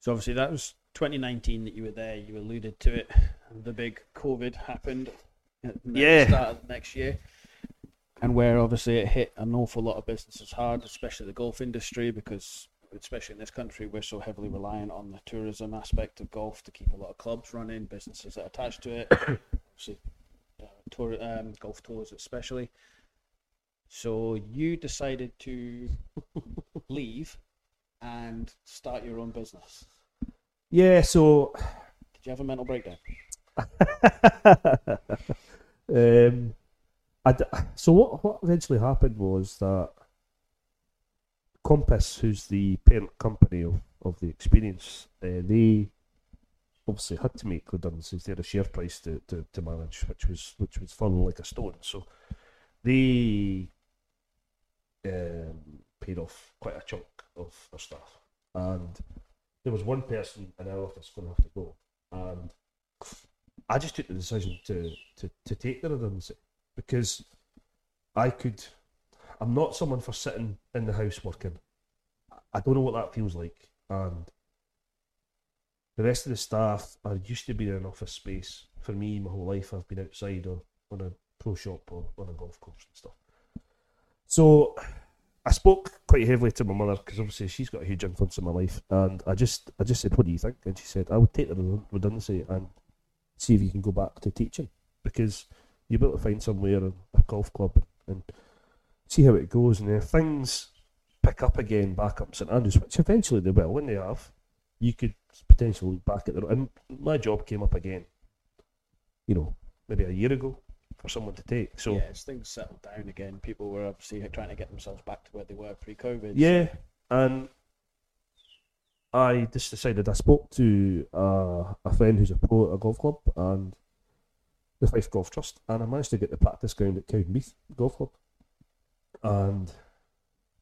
So obviously that was 2019 that you were there. You alluded to it. The big COVID happened at the Yeah. start of next year, and where obviously it hit an awful lot of businesses hard, especially the golf industry, because especially in this country we're so heavily reliant on the tourism aspect of golf to keep a lot of clubs running, businesses that are attached to it, obviously uh, tour, um, golf tours especially. So you decided to leave and start your own business. Yeah. So. Did you have a mental breakdown? um, I d- so what what eventually happened was that Compass, who's the parent company of, of the experience, uh, they obviously had to make redundancies. They had a share price to, to, to manage, which was which was falling like a stone. So they um, paid off quite a chunk of their staff, and there was one person in our office going to have to go, and I just took the decision to, to, to take the redundancy because I could I'm not someone for sitting in the house working. I don't know what that feels like, and the rest of the staff are used to being in an office space. For me, my whole life, I've been outside or on a pro shop or on a golf course and stuff. So I spoke quite heavily to my mother because obviously she's got a huge influence in my life, and I just I just said, "What do you think?" And she said, "I would take the redundancy and see if you can go back to teaching because you'll be able to find somewhere a golf club and, and see how it goes, and if things pick up again back up St Andrews, which eventually they will when they have, you could potentially look back at the and my job came up again, you know, maybe a year ago for someone to take. So yeah, as things settled down again, people were obviously trying to get themselves back to where they were pre-COVID. Yeah, and I just decided I spoke to uh, a friend who's a pro at a golf club and the Fife Golf Trust, and I managed to get the practice ground at Cowdenbeath Golf Club. And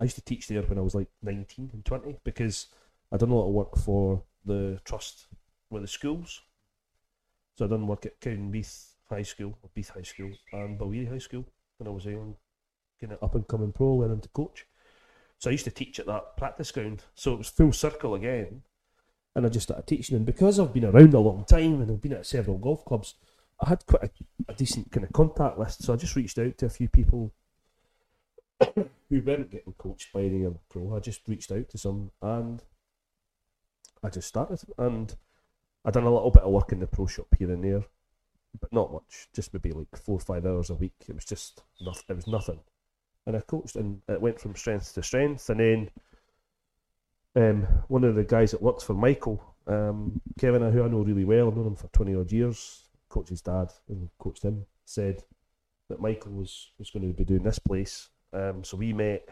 I used to teach there when I was like 19 and 20 because I'd done a lot of work for the trust with the schools. So I'd done work at Cowdenbeath High School, or Beath High School, and Balwearie High School when I was a young, kind of up and coming pro, learning to coach. So I used to teach at that practice ground. So it was full circle again. And I just started teaching. And because I've been around a long time and I've been at several golf clubs, I had quite a, a decent kind of contact list. So I just reached out to a few people who weren't getting coached by any other pro. I just reached out to some and I just started. And I done a little bit of work in the pro shop here and there, but not much. Just maybe like four or five hours a week. It was just nothing. It was nothing and I coached, and it went from strength to strength. And then um, one of the guys that works for Michael, um, Kevin, who I know really well, I've known him for twenty odd years, coached his dad and coached him, said that Michael was was going to be doing this place. Um, so we met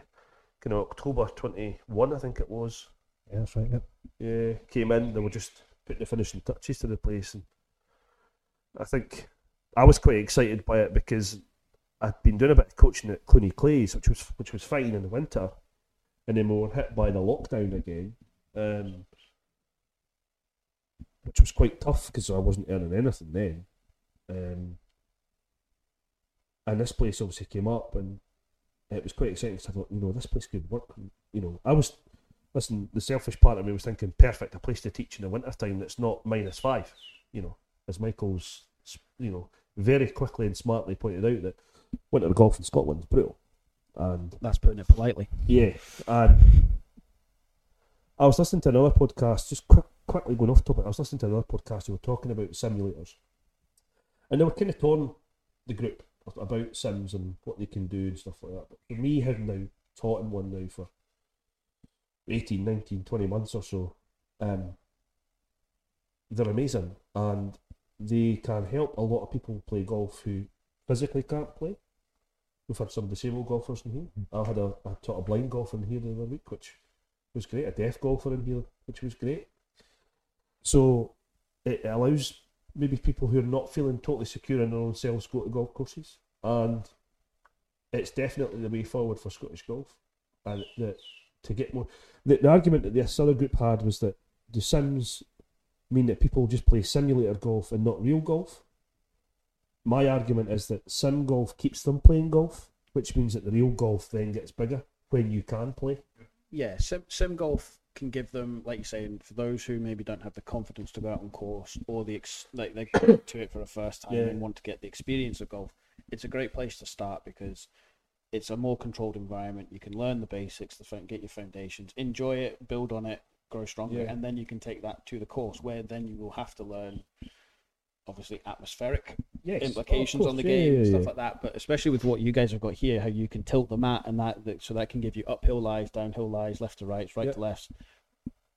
kind of October twenty one, I think it was. Yeah, that's right. Yep. Yeah, came in. They were just putting the finishing touches to the place, and I think I was quite excited by it because I'd been doing a bit of coaching at Cluny Clays, which was which was fine in the winter, and then we were hit by the lockdown again, um, which was quite tough because I wasn't earning anything then. Um, and this place obviously came up, and it was quite exciting because I thought, you know, this place could work. You know, I was listen. The selfish part of me was thinking, perfect, a place to teach in the winter time that's not minus five. You know, as Michael's, you know, very quickly and smartly pointed out that winter golf in Scotland is brutal. And That's putting it politely. yeah, and I was listening to another podcast, just quick, quickly going off topic. I was listening to another podcast who were talking about simulators, and they were kind of torn the group about sims and what they can do and stuff like that. But for me, having now taught in one now for 18, 19, 20 months or so, um, they're amazing and they can help a lot of people play golf who physically can't play. We've had some disabled golfers in here. I had a I taught a blind golfer in here the other week, which was great. A deaf golfer in here, which was great. So it allows maybe people who are not feeling totally secure in their own selves go to golf courses, and it's definitely the way forward for Scottish golf. And that to get more, the, the argument that this other group had was that the sims mean that people just play simulator golf and not real golf my argument is that sim golf keeps them playing golf, which means that the real golf then gets bigger when you can play. Yeah, sim, sim golf can give them, like you're saying, for those who maybe don't have the confidence to go out on course or the ex- like they go to it for the first time Yeah. and want to get the experience of golf. It's a great place to start because it's a more controlled environment. You can learn the basics, the get your foundations, enjoy it, build on it, grow stronger, Yeah. and then you can take that to the course where then you will have to learn, obviously, atmospheric Yes, oh, implications oh, on the game yeah, and stuff like that. But especially with what you guys have got here, how you can tilt the mat and that, that so that can give you uphill lies, downhill lies, left to rights, right Yeah. to left.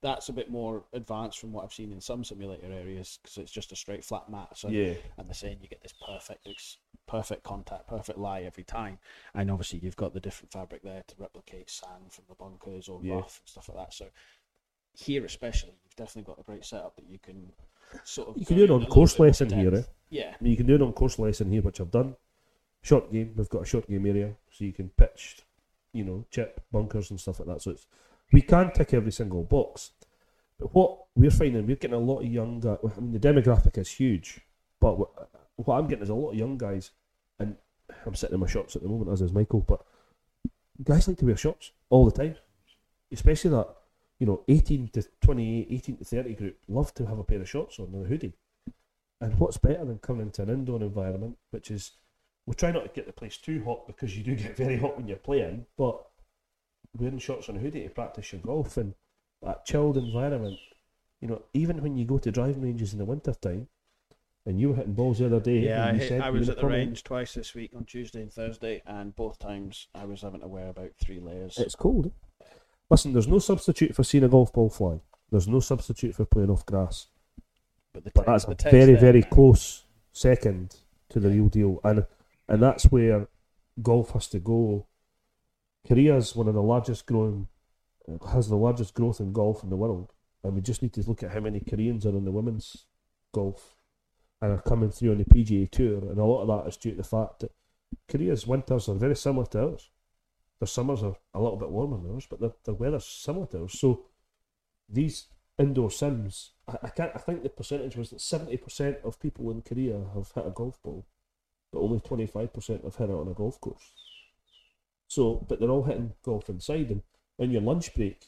That's a bit more advanced from what I've seen in some simulator areas because it's just a straight flat mat. So Yeah, and they're saying you get this perfect, perfect contact, perfect lie every time. And obviously you've got the different fabric there to replicate sand from the bunkers or rough and stuff like that. So here especially, you've definitely got a great setup that you can sort of. you can do it in on course lesson here. Eh? Yeah. I mean, you can do it on course lesson here, which I've done. Short game, we've got a short game area, so you can pitch, you know, chip bunkers and stuff like that. So it's we can tick every single box. But what we're finding, we're getting a lot of young guys. I mean, the demographic is huge, but what, what I'm getting is a lot of young guys, and I'm sitting in my shops at the moment, as is Michael. But guys like to wear shorts all the time, especially that you know 18 to 28, 18 to 30 group love to have a pair of shorts on and a hoodie. And what's better than coming into an indoor environment, which is we try not to get the place too hot because you do get very hot when you're playing, but wearing shorts and a hoodie to practice your golf and that chilled environment. You know, even when you go to driving ranges in the winter time, and you were hitting balls the other day. Yeah, I, hit, I was at the range twice this week on Tuesday and Thursday, and both times I was having to wear about three layers. It's cold. Listen, there's no substitute for seeing a golf ball fly. There's no substitute for playing off grass. but the But that's a very, there, very close second to the real deal, and and that's where golf has to go. Korea's one of the largest growing, has the largest growth in golf in the world, and we just need to look at how many Koreans are in the women's golf and are coming through on the PGA Tour, and a lot of that is due to the fact that Korea's winters are very similar to ours. Their summers are a little bit warmer than ours, but their, their weather's similar to ours. So these indoor sims, I, I can't. I think the percentage was that seventy percent of people in Korea have hit a golf ball, but only twenty five percent have hit it on a golf course. So, but they're all hitting golf inside, and in your lunch break,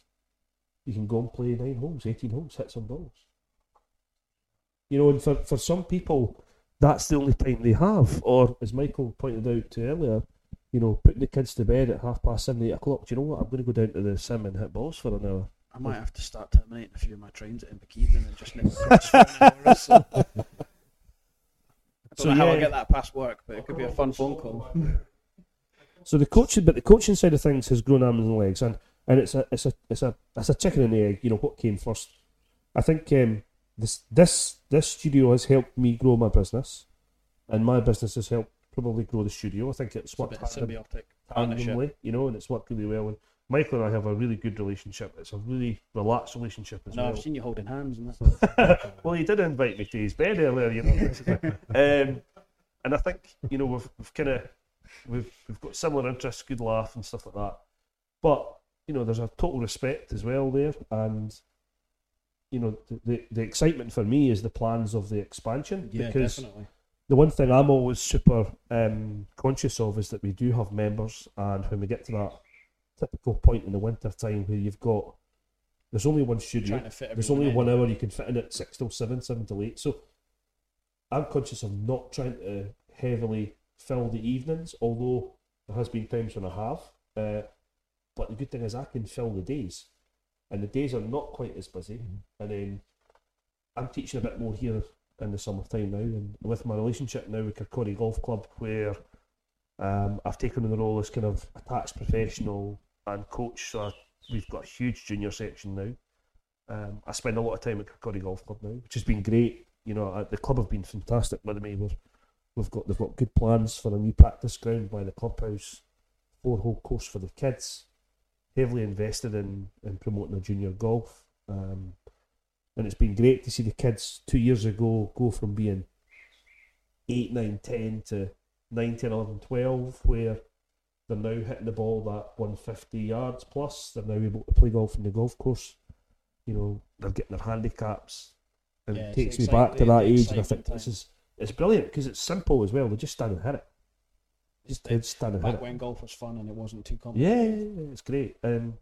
you can go and play nine holes, eighteen holes, hit some balls. You know, and for for some people, that's the only time they have. Or as Michael pointed out to earlier, you know, putting the kids to bed at half past seven, eight o'clock. Do you know what? I'm going to go down to the sim and hit balls for an hour. I might have to start terminating a few of my trains at Inverkeithing and just never for an hour so. I don't So, know how I get that past work, but it could be a fun phone call. So the coaching, but the coaching side of things has grown arms and legs, and and it's a it's a it's a it's a chicken and egg. You know what came first? I think um, this this this studio has helped me grow my business, and my business has helped probably grow the studio. I think it's It's worked tandem- symbiotic tandemly, you know, and it's worked really well. And Michael and I have a really good relationship. It's a really relaxed relationship as No, well. I've seen you holding hands and that. well, he did invite me to his bed earlier, you know. um, and I think you know we've, we've kind of we've we've got similar interests, good laugh and stuff like that. But you know, there's a total respect as well there, and you know, the the, the excitement for me is the plans of the expansion Yeah, because definitely. The one thing I'm always super um, conscious of is that we do have members, and when we get to that typical point in the winter time where you've got there's only one studio, Trying to fit there's only in. one hour you can fit in at six till seven, seven till eight. So I'm conscious of not trying to heavily fill the evenings, although there has been times when I have. Uh, but the good thing is I can fill the days, and the days are not quite as busy. And then I'm teaching a bit more here in the summertime now, and with my relationship now with Kirkcaldy Golf Club, where um, I've taken on the role as kind of attached professional and coach. So I, we've got a huge junior section now. Um, I spend a lot of time at Kirkcaldy Golf Club now, which has been great. You know, the club have been fantastic with me. We've, we've got they've got good plans for a new practice ground by the clubhouse, four hole course for the kids, heavily invested in in promoting the junior golf. Um, and it's been great to see the kids two years ago go from being 8, 9, 10 to 9, 10, 11, 12, where they're now hitting the ball that 150 yards plus. They're now able to play golf in the golf course. You know, they're getting their handicaps. And Yeah, it takes me back to that age, and I think excitement this is it's brilliant because it's simple as well. They just stand and hit it. Just dead stand and hit Back it. when golf was fun and it wasn't too complicated. yeah, yeah, it's great. Um,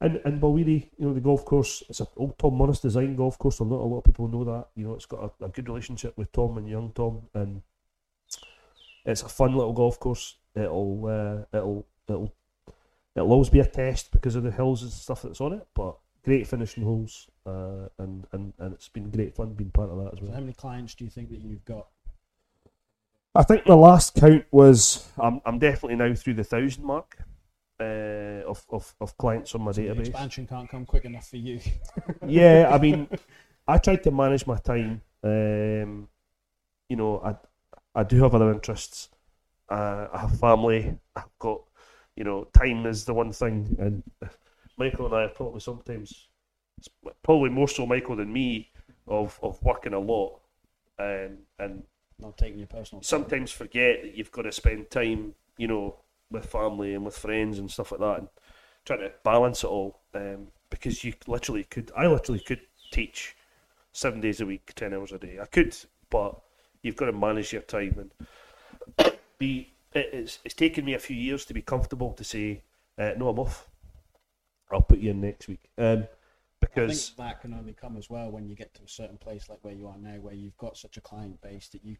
and and Balwearie, you know, the golf course, it's an old Tom Morris design golf course. So not a lot of people know that. You know, it's got a, a good relationship with Tom and young Tom, and it's a fun little golf course. It'll uh, it'll it'll it'll always be a test because of the hills and stuff that's on it, but great finishing holes, uh, and and and it's been great fun being part of that as So well. how many clients do you think that you've got? I think my last count was I'm I'm definitely now through the thousand mark uh, of, of of clients on my So database. expansion can't come quick enough for you. yeah, I mean, I tried to manage my time. Um, you know, I I do have other interests. Uh, I have family. I've got, you know, time is the one thing. And Michael and I are probably sometimes, probably more so Michael than me, of of working a lot, um, and Not taking your personal. time. sometimes forget that you've got to spend time, you know, with family and with friends and stuff like that, and trying to balance it all. Um, because you literally could, I literally could teach seven days a week, ten hours a day. I could, but you've got to manage your time and be. It's it's taken me a few years to be comfortable to say Uh, no, I'm off. I'll put you in next week. Um, I because think that can only come as well when you get to a certain place like where you are now, where you've got such a client base that you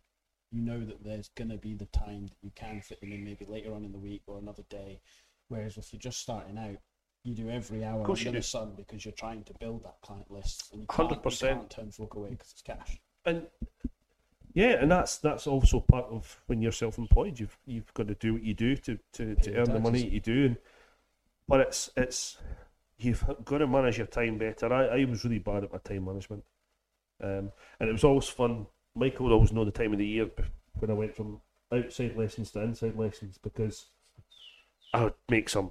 you know that there's going to be the time that you can fit them in maybe later on in the week or another day. Whereas if you're just starting out, you do every hour under the sun because you're trying to build that client list. And you can't, you 100%. can't turn folk away because it's cash. and yeah, and that's that's also part of when you're self-employed. You've you've got to do what you do to to, to earn the money that you do, and but it's it's you've got to manage your time better. I, I was really bad at my time management, um, and it was always fun. Michael would always know the time of the year when I went from outside lessons to inside lessons because I would make some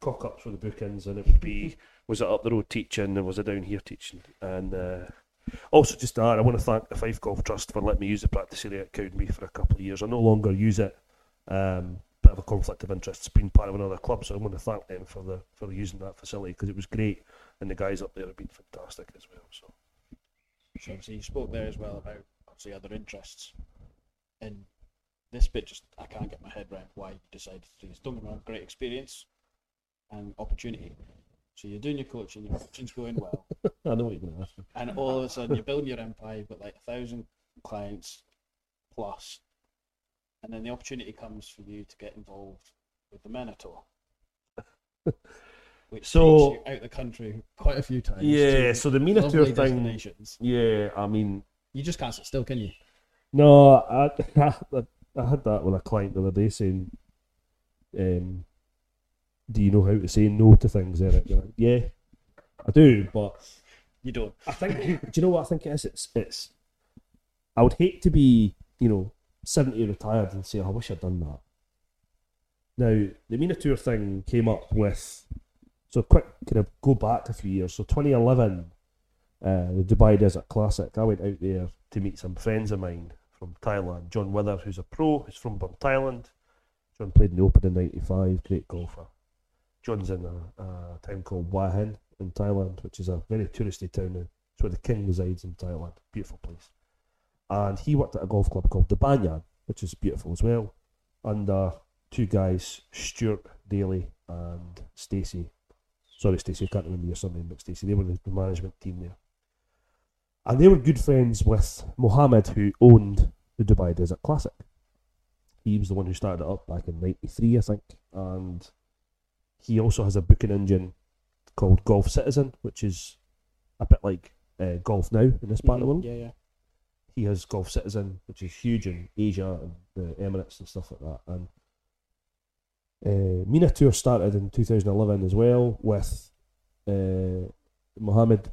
cock ups with the bookings, and it would be was it up the road teaching and was it down here teaching, and uh, also just that I want to thank the Fife Golf Trust for letting me use the practice area at Cowdenbeath for a couple of years. I no longer use it. Um, bit of a conflict of interest it's been part of another club, so I want to thank them for the for using that facility because it was great, and the guys up there have been fantastic as well. So So you spoke there as well about obviously other interests. And this bit just I can't get my head around why you decided to do this. Don't get me wrong, great experience and opportunity. So you're doing your coaching, your coaching's going well, I know what you're going to ask me. and all of a sudden you're building your empire, you've got like a thousand clients plus, and then the opportunity comes for you to get involved with the MENA Tour. Which So- takes you out the country quite a few times. Yeah, so the MENA Tour thing. Yeah, I mean, You just can't sit still, can you? No, I, I, I had that with a client the other day saying, um, "Do you know how to say no to things?" Eric? Like, yeah, I do, but You don't. I think. do you know what I think it is? It's it's. I would hate to be, you know, seventy retired and say, "Oh, "I wish I'd done that." Now, the MENA Tour thing came up with, so quick, kind of go back a few years. So 2011, uh, the Dubai Desert Classic. I went out there to meet some friends of mine from Thailand. John Wither, who's a pro, who's from Island. John played in the Open in '95. Great golfer. John's in a, a town called Hua Hin in Thailand, which is a very touristy town. It's where the king resides in Thailand. Beautiful place. And he worked at a golf club called the Banyan, which is beautiful as well. Under two guys, Stuart Daly and Stacey. Sorry, Stacey, I can't remember your surname, but Stacey. They were the management team there. And they were good friends with Mohammed, who owned the Dubai Desert Classic. He was the one who started it up back in '93, I think. And he also has a booking engine called Golf Citizen, which is a bit like uh, Golf Now in this part of the world. Yeah, yeah. He has Golf Citizen, which is huge in Asia and the Emirates and stuff like that. And uh, MENA Tour started in 2011 as well with uh, Mohammed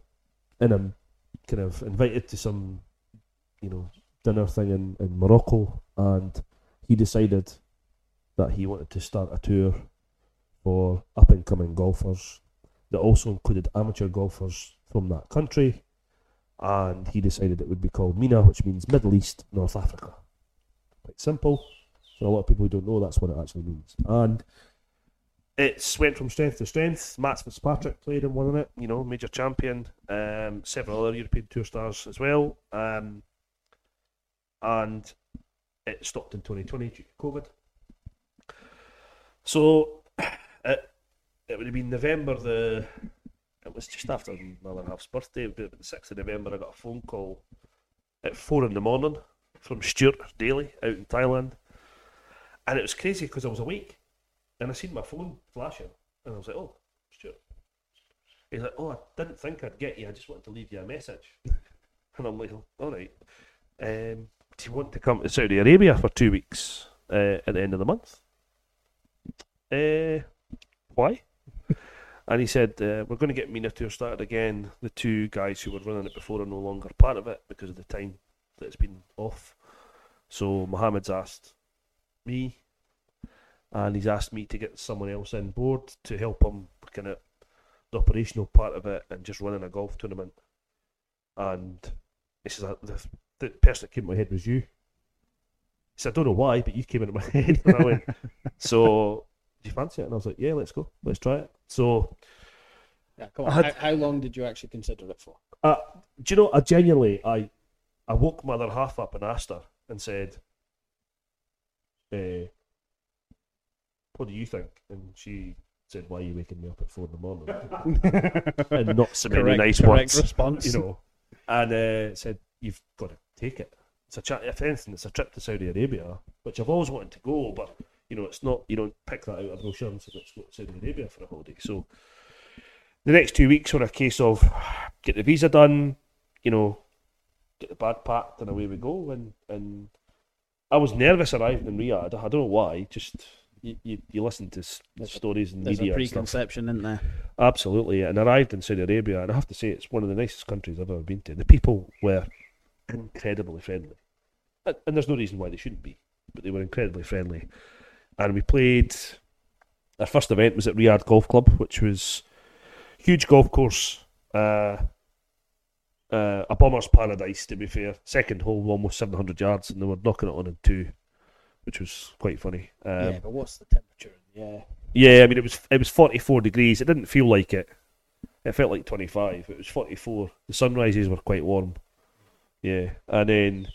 in him, kind of invited to some, you know, dinner thing in, in Morocco, and he decided that he wanted to start a tour for up and coming golfers that also included amateur golfers from that country. And he decided it would be called MENA, which means Middle East, North Africa. Quite simple. For a lot of people who don't know, that's what it actually means. And it's went from strength to strength. Matt Fitzpatrick played and won in it, you know, major champion. Um, several other European Tour stars as well. Um, and it stopped in 2020 due to COVID. So it, it would have been November the. It was just after my other half's birthday, the 6th of November, I got a phone call at 4 in the morning from Stuart Daly out in Thailand. And it was crazy because I was awake and I seen my phone flashing and I was like, oh, Stuart. He's like, oh, I didn't think I'd get you. I just wanted to leave you a message. And I'm like, all right. Um, do you want to come to Saudi Arabia for two weeks uh, at the end of the month? Uh, why? and he said, uh, we're going to get MENA Tour started again. The two guys who were running it before are no longer part of it because of the time that it's been off. So Mohammed's asked me, and he's asked me to get someone else on board to help him kind of the operational part of it and just running a golf tournament. And he says, "Uh, the, the person that came to my head was you. He said, I don't know why, but you came into my head. And I went, so, do you fancy it? And I was like, yeah, let's go. Let's try it. So, Yeah, come on. had- How, how long did you actually consider it for? uh, do you know, I genuinely, I, I woke my other half up and asked her and said, uh, what do you think? And she said, "Why are you waking me up at four in the morning?" and not so many correct, nice correct words, response. you know. And uh, said, "You've got to take it. It's a cha- if anything, it's a trip to Saudi Arabia, which I've always wanted to go, but you know, it's not. You don't pick that out of brochure and say let's go to Saudi Arabia for a holiday. So the next two weeks were a case of get the visa done, you know, get the bag packed, and away we go. And and I was nervous arriving in Riyadh. I don't know why. Just you, you, you listen to s- There's stories and There's a media and stuff. preconception, isn't there? Absolutely, and I arrived in Saudi Arabia, and I have to say it's one of the nicest countries I've ever been to. The people were incredibly friendly, and, and there's no reason why they shouldn't be, but they were incredibly friendly. And we played. Our first event was at Riyadh Golf Club, which was huge golf course, uh, uh, a bomber's paradise. To be fair, second hole almost 700 yards, and they were knocking it on in two, which was quite funny. Um, yeah, but what's the temperature? Yeah, yeah, I mean it was it was forty four degrees. It didn't feel like it. It felt like twenty five. It was forty four. The sunrises were quite warm. Yeah, and then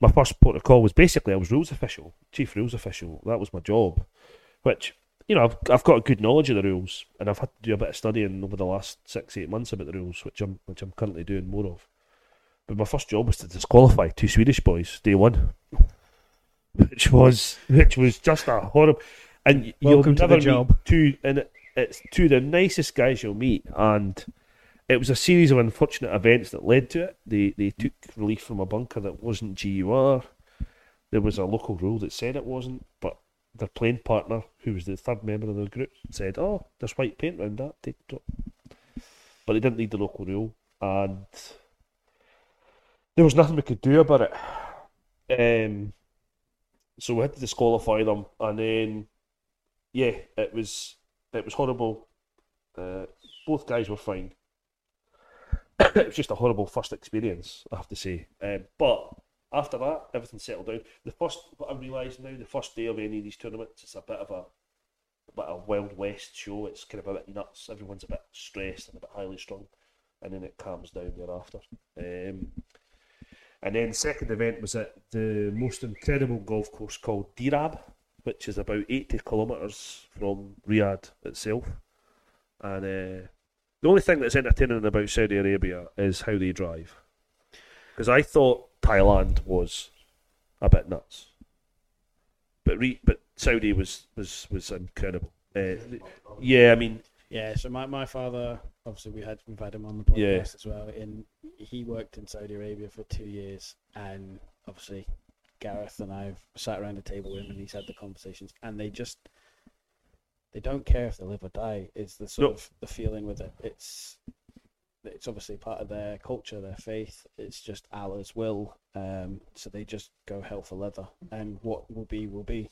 my first port of call was basically I was rules official, chief rules official. That was my job, which you know I've I've got a good knowledge of the rules, and I've had to do a bit of studying over the last six eight months about the rules, which I'm which I'm currently doing more of. But my first job was to disqualify two Swedish boys day one, which was which was just a horrible. And Welcome you'll to the never meet job. two, and it, it's two of the nicest guys you'll meet, and it was a series of unfortunate events that led to it. They they took relief from a bunker that wasn't GUR. There was a local rule that said it wasn't, but their playing partner, who was the third member of the group, said, "Oh, there's white paint around that." Take it up." But they didn't need the local rule, and there was nothing we could do about it. Um, so we had to disqualify them, and then yeah, it was it was horrible. Uh, both guys were fine. it was just a horrible first experience, I have to say. Um, but after that, everything settled down. The first, what I'm realising now, the first day of any of these tournaments, it's a bit of a, of a wild west show. It's kind of a bit nuts. Everyone's a bit stressed and a bit highly strung, and then it calms down thereafter. Um, and then second event was at the most incredible golf course called Dirab, which is about 80 kilometres from Riyadh itself. And uh, the only thing that's entertaining about Saudi Arabia is how they drive. Because I thought Thailand was a bit nuts, but re- but Saudi was was was incredible. Uh, yeah, I mean, yeah. So my, my father, obviously, we had we've had him on the podcast Yeah. as well. And he worked in Saudi Arabia for two years, and obviously, Gareth and I've sat around the table with him, and he's had the conversations, and they just they don't care if they live or die. It's the sort No. of the feeling with it. It's it's obviously part of their culture, their faith. It's just Allah's will. Um, so they just go hell for leather, and what will be will be.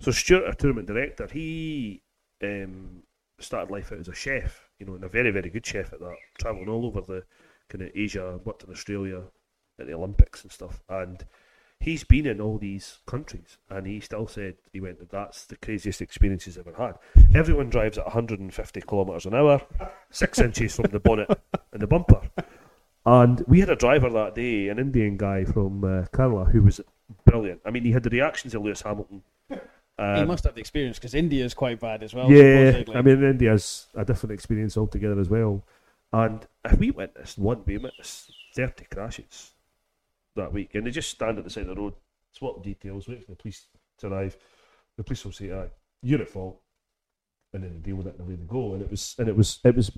So Stuart, our tournament director, he um, started life out as a chef, you know, and a very, very good chef at that, travelling all over the kind of Asia, worked in Australia at the Olympics and stuff, and he's been in all these countries, and he still said he went, that's the craziest experience he's ever had. Everyone drives at 150 kilometres an hour, six inches from the bonnet and the bumper. And we had a driver that day, an Indian guy from uh, Kerala, who was brilliant. I mean, he had the reactions of Lewis Hamilton. He Um, must have the experience because India's quite bad as well. yeah. I mean, India's a different experience altogether as well. And if we witnessed one, we witnessed 30 crashes that week, and they just stand at the side of the road, swap details, wait for the police to arrive. The police will say, "Aye, you're at fault," and then they deal with it and away they go. And it was, and it was, it was,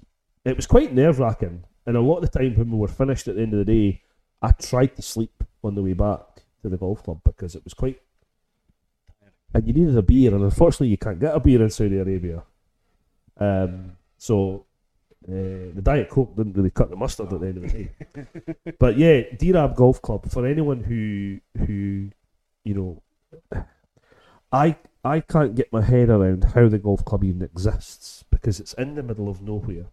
it was quite nerve wracking. And a lot of the time when we were finished at the end of the day, I tried to sleep on the way back to the golf club because it was quite. And you needed a beer, and unfortunately, you can't get a beer in Saudi Arabia. Um, so uh, the Diet Coke didn't really cut the mustard at the end of the day. but yeah, Dirab Golf Club for anyone who who you know, I I can't get my head around how the golf club even exists because it's in the middle of nowhere.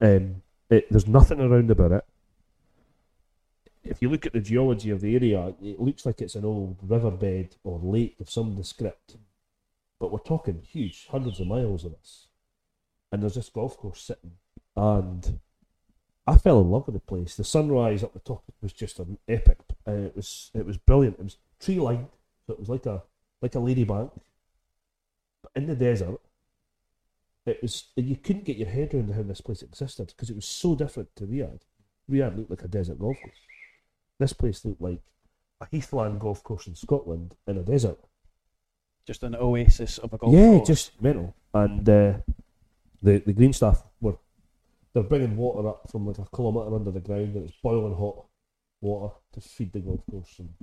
Um, it, there's nothing around about it. If you look at the geology of the area, it looks like it's an old riverbed or lake of some descript. But we're talking huge, hundreds of miles of this. And there's this golf course sitting. And I fell in love with the place. The sunrise up the top was just an epic. Uh, it was it was brilliant. It was tree lined, so it was like a like a Ladybank, but in the desert. it was you couldn't get your head around how this place existed because it was so different to Riyadh. Riyadh looked like a desert golf course. This place looked like a heathland golf course in Scotland in a desert. Just an oasis of a golf yeah, course. Yeah, just mental. And uh, the the green staff were they're bringing water up from like a kilometre under the ground, and it's boiling hot water to feed the golf course. And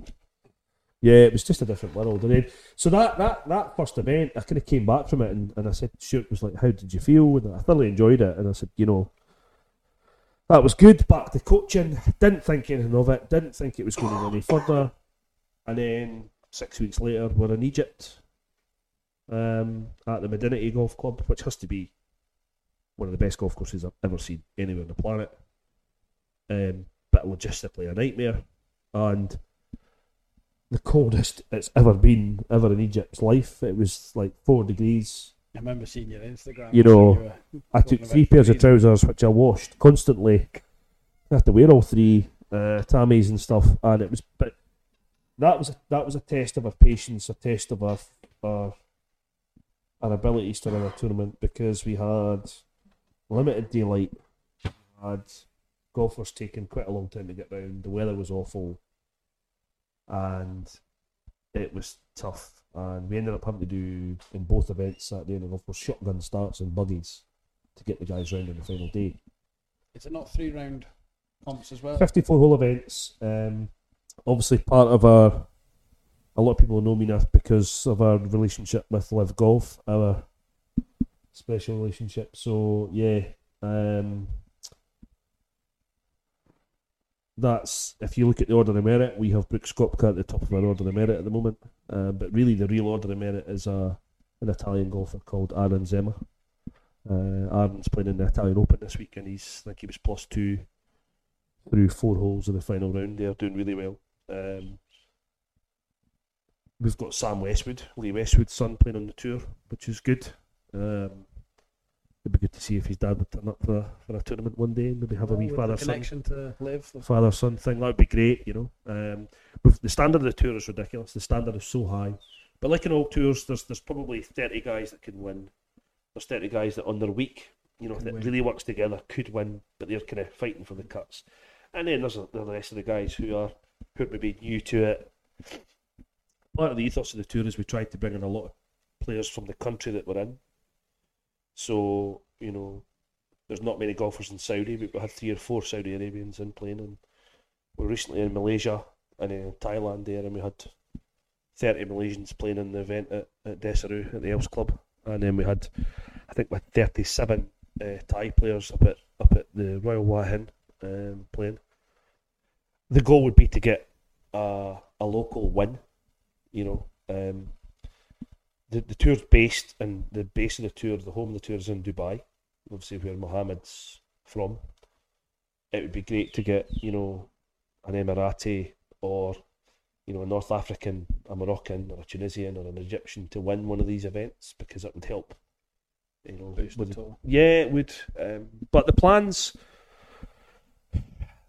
yeah, it was just a different world. And then, so that that that first event, I kind of came back from it, and, and I said, Stuart was like, "How did you feel?" And I thoroughly enjoyed it. And I said, you know. That was good. Back to coaching. Didn't think anything of it. Didn't think it was going any further. And then six weeks later, we're in Egypt um, at the Madinaty Golf Club, which has to be one of the best golf courses I've ever seen anywhere on the planet. Um, but logistically a nightmare, and the coldest it's ever been ever in Egypt's life. It was like four degrees. I remember seeing your Instagram. You know, were I took three pairs of trousers, which I washed constantly. I had to wear all three uh, tammies and stuff, and it was. But that was a, that was a test of our patience, a test of our our, our abilities to run a tournament because we had limited daylight, had golfers taking quite a long time to get round. The weather was awful, and it was tough. And we ended up having to do in both events at the end of course shotgun starts and buggies to get the guys round on the final day. Is it not three round comps as well? 54 hole events. Um, obviously, part of our. A lot of people know me now because of our relationship with Live Golf, our special relationship. So, yeah. Um, that's if you look at the order of merit, we have Brooks Koepka at the top of our order of merit at the moment. Uh, but really, the real order of merit is a, an Italian golfer called Aron Zemmer. Uh, Aron's playing in the Italian Open this week, and he's I think he was plus two through four holes in the final round. They're doing really well. Um, we've got Sam Westwood, Lee Westwood's son, playing on the tour, which is good. Um, it'd be good to see if his dad would turn up for a, for a tournament one day and maybe have a wee With the father son connection to live. father son thing. That would be great, you know. Um, the standard of the tour is ridiculous. The standard is so high. But like in all tours, there's there's probably thirty guys that can win. There's thirty guys that on their week, you know, Can that win. really works together could win, but they're kind of fighting for the cuts. And then there's the the rest of the guys who are who are maybe new to it. Part of the ethos of the tour is we tried to bring in a lot of players from the country that we're in. So you know, there's not many golfers in Saudi, but we had three or four Saudi Arabians in playing, and we're recently in Malaysia and in Thailand there, and we had 30 Malaysians playing in the event at, at Desaru at the Els Club, and then we had, I think, we had 37 uh, Thai players up at up at the Royal Hua Hin um, playing. The goal would be to get a, a local win, you know. Um, the the tour's based, and the base of the tour, the home of the tour is in Dubai, obviously where Mohammed's from. It would be great to get, you know, an Emirati or you know, a North African, a Moroccan, or a Tunisian, or an Egyptian to win one of these events because it would help. You know, Boost the with- total. yeah, it would. Um, but the plans,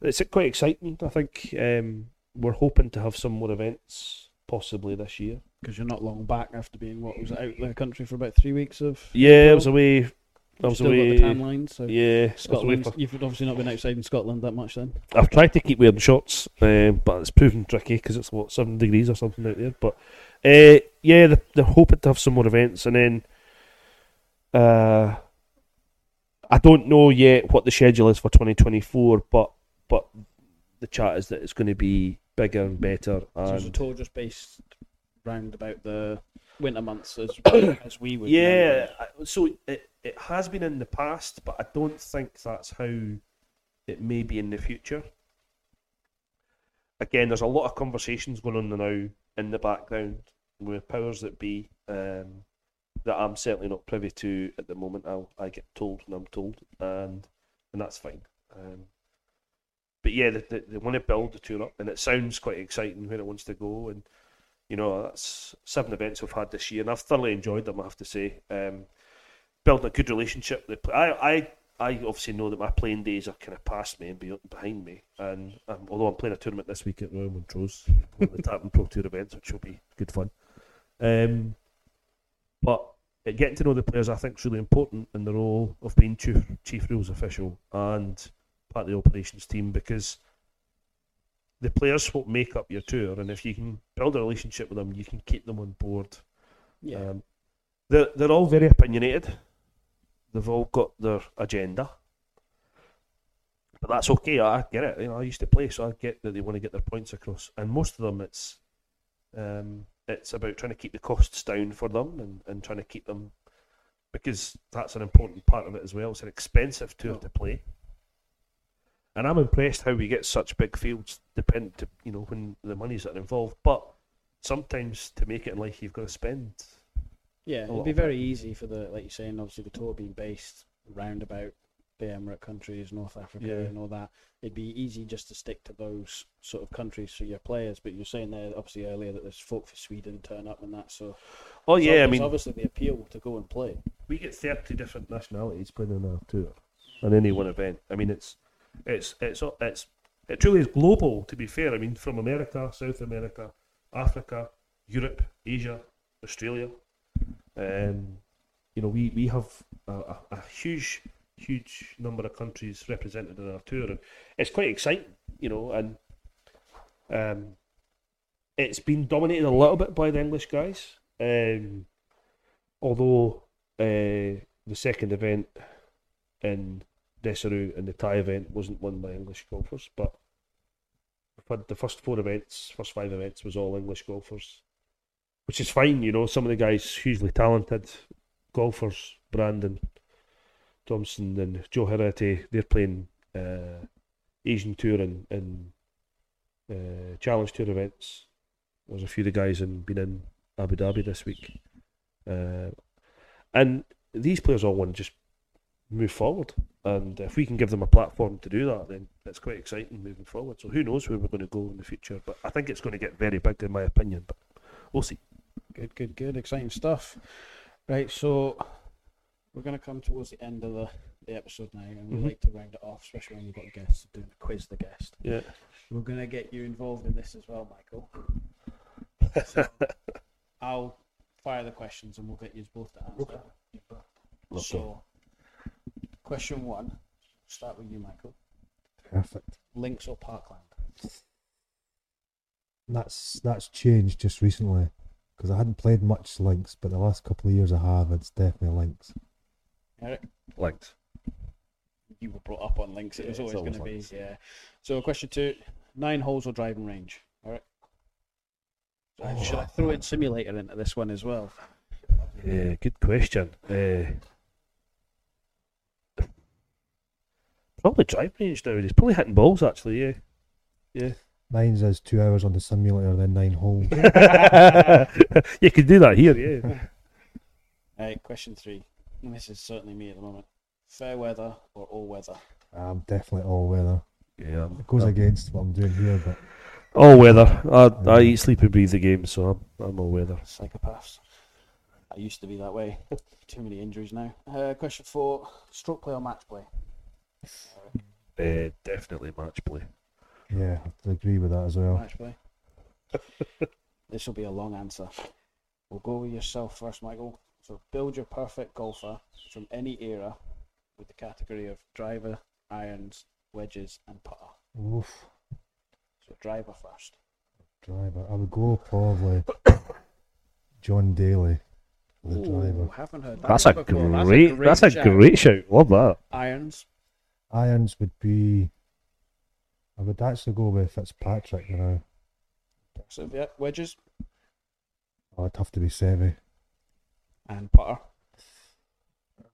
it's quite exciting. I think um, we're hoping to have some more events possibly this year. Because you're not long back after being what was it, out of the country for about three weeks of. Yeah, it was away. I was away. got the tan line, so Yeah, I was away Scotland. for- You've obviously not been outside in Scotland that much then. I've tried to keep wearing shorts, um, but it's proven tricky because it's what seven degrees or something out there. But uh, yeah, they're, they're hoping to have some more events, and then uh, I don't know yet what the schedule is for 2024, but but the chat is that it's going to be bigger and better. So it's a And tour just based round about the winter months as as we would. yeah. So it it has been in the past, but I don't think that's how it may be in the future. Again, there's a lot of conversations going on now in the background with powers that be um, that I'm certainly not privy to at the moment. I'll, I get told when I'm told, and and that's fine. Um, but yeah, they, they, they want to build the tour up, and it sounds quite exciting where it wants to go. And you know, that's seven events we've had this year, and I've thoroughly enjoyed them. I have to say, um, building a good relationship. I, I, I obviously know that my playing days are kind of past me and be- behind me. And um, although I'm playing a tournament this week at Royal Montrose, one of the Tartan Pro Tour events, which will be good fun. Um, but getting to know the players, I think, is really important in the role of being chief, chief rules official and part of the operations team because the players will make up your tour, and if you can build a relationship with them, you can keep them on board. Yeah. Um, they're they're all very opinionated. They've all got their agenda, but that's okay. I get it. You know, I used to play, so I get that they want to get their points across. And most of them, it's um, it's about trying to keep the costs down for them and, and trying to keep them because that's an important part of it as well. It's an expensive tour to play. And I'm impressed how we get such big fields, depend to you know when the monies that are involved. But sometimes to make it in life, you've got to spend Yeah, it'd be very easy for the, like you're saying, obviously the tour being based round about the Emirate countries, North Africa, Yeah. and all that. It'd be easy just to stick to those sort of countries for your players. But you're saying there, obviously earlier, that there's folk for Sweden turn up and that. So, Oh so yeah, I mean obviously the appeal to go and play. we get thirty different nationalities playing on our tour on any one event. I mean it's it's it's it's it truly is global. To be fair, I mean from America, South America, Africa, Europe, Asia, Australia. Um, you know, we we have a, a, huge huge number of countries represented in our tour, and it's quite exciting. You know, and um, it's been dominated a little bit by the English guys. Um, although uh, the second event in Desaru and the Thai event wasn't won by English golfers, but had the first four events, first five events was all English golfers, which is fine. You know, some of the guys hugely talented golfers, Brandon Thompson and Joe Heraty, they're playing uh, Asian Tour and, and uh, Challenge Tour events. There's a few of the guys in been in Abu Dhabi this week. Uh, and these players all want to just move forward. And if we can give them a platform to do that, then it's quite exciting moving forward. So who knows where we're going to go in the future? But I think it's going to get very big, in my opinion. But we'll see. Good, good, good. Exciting stuff. Right, so we're going to come towards the end of the, the episode now, and we Mhm. like to round it off, especially when we've got guests doing a quiz the guest. Yeah. We're going to get you involved in this as well, Michael. So I'll fire the questions and we'll get you both to answer. Okay. So, question one, start with you, Michael. Perfect. Links or Parkland? That's that's changed just recently because I hadn't played much links, but the last couple of years I have. It's definitely links. Eric, Linked. you were brought up on links. It was it's always going to be, links. yeah. So, question two, nine holes or driving range? Eric? So Should I throw in simulator into this one as well? Yeah, good question. Uh, probably drive range nowadays. Probably hitting balls, actually, yeah. Yeah. Mine's is two hours on the simulator, then nine holes. you could do that here, yeah. Right, question three. And this is certainly me at the moment. Fair weather or all weather? I'm definitely all weather. Yeah, It goes against what I'm doing here, but all weather. I, I eat, sleep, and breathe the game, so I'm, I'm all weather. Psychopaths. I used to be that way. Too many injuries now. Uh, question four: stroke play or match play? Uh, definitely match play. yeah, I agree with that as well. Match play. this will be a long answer. We'll go with yourself first, Michael. So, build your perfect golfer from any era with the category of driver, irons, wedges, and putter. Oof, So, driver first. driver. I would go probably John Daly, the Ooh, driver. haven't heard that That's a one before. great. That's a great shout. Love that. Irons. Irons would be. I would actually go with Fitzpatrick. You know, So, yeah, wedges oh, it'd have to be Seve. and putter.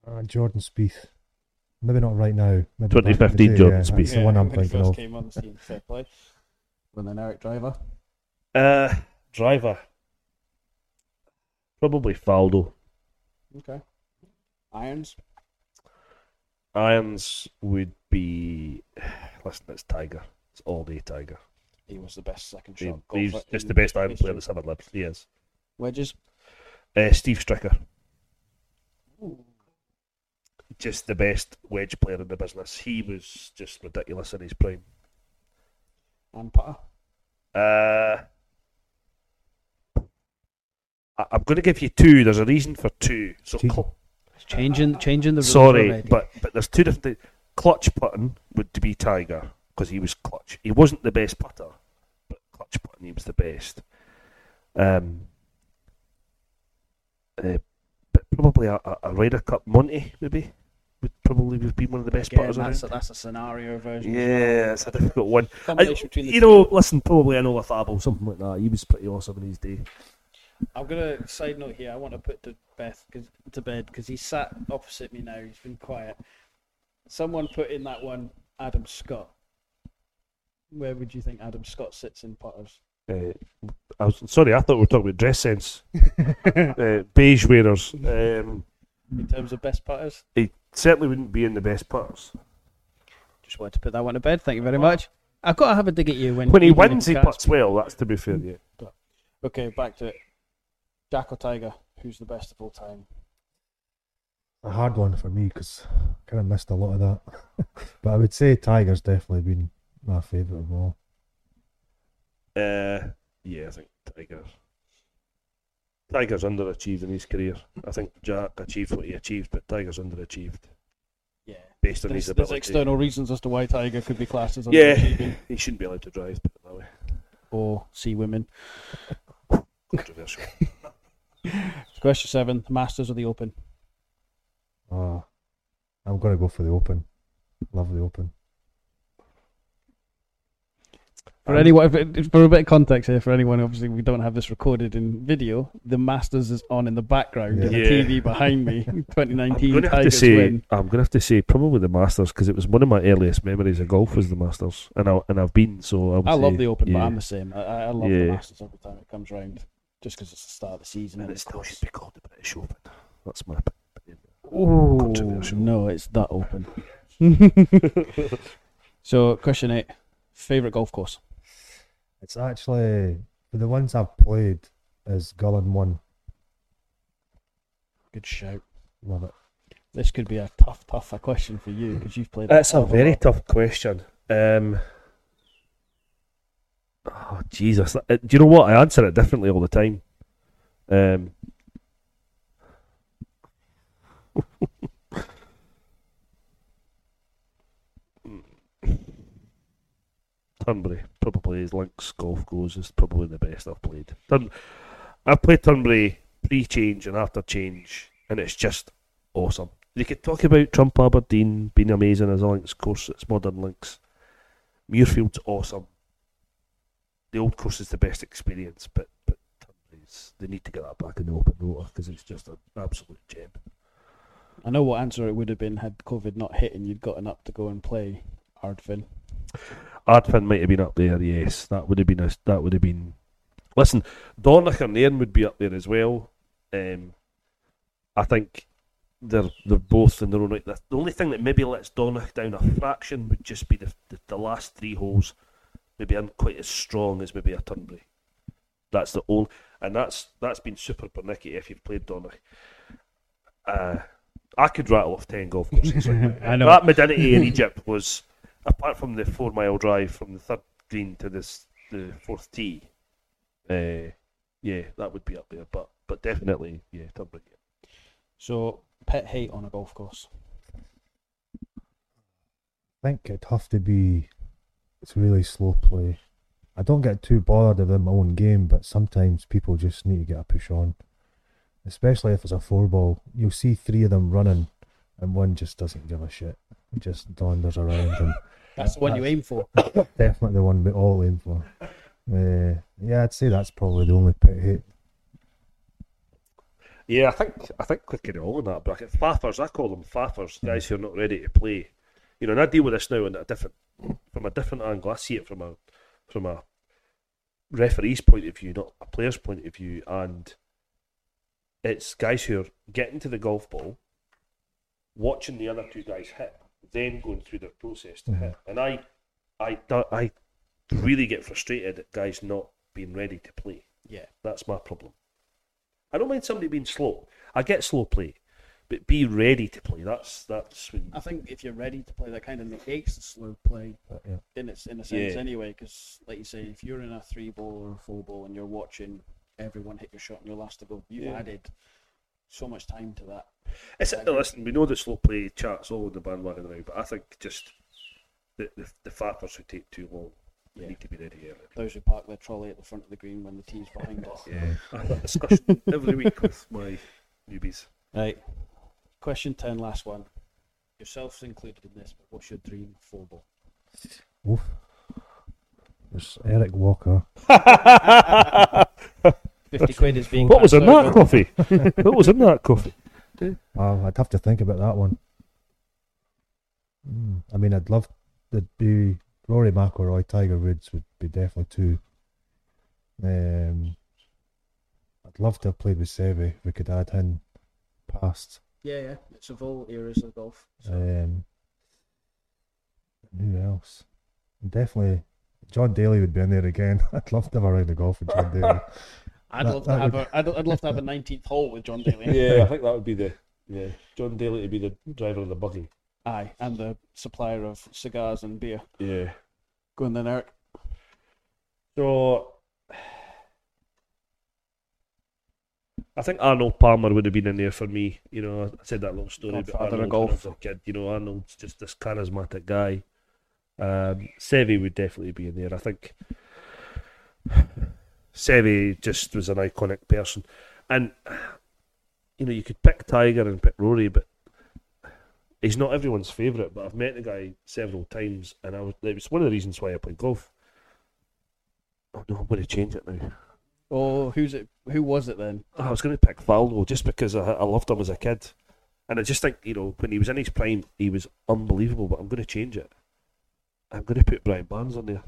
Uh, Jordan Spieth. Maybe not right now. Maybe back the 2015 day, Jordan yeah, Spieth. That's the one I'm when he thinking first of. came on the scene, fair play. When then Eric Driver. Uh, driver. Probably Faldo. Okay. Irons. Irons would be. Listen, it's Tiger. It's all day Tiger. He was the best second He- shot he's golfer. just in the best iron history. player that's ever lived. He is. Wedges. Uh, Steve Stricker. Just the best wedge player in the business. He was just ridiculous in his prime. And putter. Uh, I, I'm going to give you two. There's a reason for two. So Cheating. cl- Changing, changing the rules sorry, already. but but there's two different. Clutch putting would be Tiger because he was clutch. He wasn't the best putter, but clutch putting he was the best. Um, uh, but probably a, a, a Ryder Cup Monty maybe would probably be one of the best Again, putters that's a, that's a scenario version. Yeah, it's a difficult one. I, Combination between the you two. know, listen, probably I an Olazábal, something like that. He was pretty awesome in his day. I'm gonna side note here. I want to put to Beth cause, to bed because he's sat opposite me now. He's been quiet. Someone put in that one Adam Scott. Where would you think Adam Scott sits in putters? Uh, I was sorry, I thought we were talking about dress sense. uh, beige wearers. Um, In terms of best putters, he certainly wouldn't be in the best putters. just wanted to put that one to bed. Thank you very much. I've got to have a dig at you when When he wins, he puts well. That's to be fair. Yeah. But Okay, back to it. Jack or Tiger? Who's the best of all time? A hard one for me because I kind of missed a lot of that. but I would say Tiger's definitely been my favourite of all. uh, yeah, I think Tiger. Tiger's underachieved in his career. I think Jack achieved what he achieved, but Tiger's underachieved Yeah. based on There's, his there's external reasons as to why Tiger could be classed as Yeah, he shouldn't be allowed to drive. Put it that way. or see women. Controversial. Question seven: the Masters or the Open? Ah, I'm going to go for the Open. Love the Open. For anyone, for a bit of context here, for anyone, obviously we don't have this recorded in video. The Masters is on in the background in the Yeah. TV behind me. 2019 I'm gonna have to say, win. I'm gonna have to say, probably the Masters because it was one of my earliest memories of golf was the Masters, and I and I've been so. I, would I love the Open, but. I'm the same. I, I love Yeah. the Masters every time it comes round, just because it's the start of the season. and And it still course- should be called the British Open. That's my opinion. Oh no, it's that open. so, question eight: favorite golf course? It's actually for the ones I've played is Gullane one. Good shout. Love it. This could be a tough, tough a question for you because you've played. That's a hell very tough question. Um, oh Jesus! Uh, Do you know what? I answer it differently all the time. Um, Turnberry probably is links golf goes is probably the best I've played. Turn, I've played Turnberry pre-change and after change, and it's just awesome. You could talk about Trump Aberdeen being amazing as a links course. It's modern links. Muirfield's awesome. The old course is the best experience, but but they need to get that back in the open water because it's just an absolute gem. I know what answer it would have been had COVID not hit and you'd gotten up to go and play Ardfin. Ardfin might have been up there, yes. That would have been a, that would have been. Listen, Dornoch and Nairn would be up there as well. Um, I think they're they're both in their own right. The only thing that maybe lets Dornoch down a fraction would just be the the, the last three holes. Maybe aren't quite as strong as maybe a Turnberry. That's the only, and that's that's been super pernickety if you've played Dornoch. Uh, I could rattle off ten golf courses. right now. I know. That Madinaty in Egypt was, apart from the four mile drive from the third green to this the fourth tee. Uh, yeah, that would be up there, but but definitely, yeah, Turnberry. Yeah. So, pet hate on a golf course. I think it'd have to be it's really slow play. I don't get too bothered of my own game, but sometimes people just need to get a push on. Especially if it's a four ball. You'll see three of them running and one just doesn't give a shit. It just donders around and That's the one you aim for. definitely the one we all aim for. Uh, yeah, I'd say that's probably the only pet hate. Yeah, I think I think we could all in that bracket. Faffers, I call them faffers, guys who are not ready to play. You know, and I deal with this now in a different from a different angle. I see it from a from a referee's point of view, not a player's point of view, and it's guys who are getting to the golf ball, watching the other two guys hit, then going through their process to Mhm. hit. And I, I, I really get frustrated at guys not being ready to play. Yeah. That's my problem. I don't mind somebody being slow. I get slow play, but be ready to play. That's that's when. I think if you're ready to play, that kind of negates the slow play But yeah. in its in a sense Yeah. anyway. Because, like you say, if you're in a three ball or a four ball and you're watching everyone hit your shot and you're last to go. You've Yeah. added so much time to that. It's, uh, listen, we know that slow play charts all in the bandwagon now, but I think just the, the, the fappers who take too long they Yeah. need to be ready early. Those who park their trolley at the front of the green when the team's behind us. Yeah, I have that discussion every week with my newbies. Right. Question 10, last one. Yourselves included in this, but what's your dream four ball? Oof. There's Eric Walker. 50 quid is being. What was in that coffee? what was in that coffee? Oh, I'd have to think about that one. Hmm, I mean, I'd love to be Rory McIlroy, Tiger Woods would be definitely two. Um, I'd love to have played with Seve. if We could add him past. Yeah, yeah. It's of all eras of golf. So. Um, who else? Definitely, John Daly would be in there again. I'd love to have a round of golf with John Daly. I'd that- love to have would- a. I'd, I'd love to have a 19th hole with John Daly. Yeah, I think that would be the yeah John Daly would be the driver of the buggy. Aye, and the supplier of cigars and beer. Yeah. Go on then, Eric. So I think Arnold Palmer would have been in there for me. You know, I said that long story about Godfather of Arnold I golf. was a kid. You know, Arnold's just this charismatic guy. Um, Seve would definitely be in there. I think Seve just was an iconic person, and you know, you could pick Tiger and pick Rory, but he's not everyone's favourite. But I've met the guy several times, and I was it was one of the reasons why I played golf. Oh no, I'm going to change it now. Oh, who's it? Who was it then? Oh, I was going to pick Faldo just because I, I loved him as a kid, and I just think you know when he was in his prime, he was unbelievable. But I'm going to change it. I'm going to put Brian Barnes on there.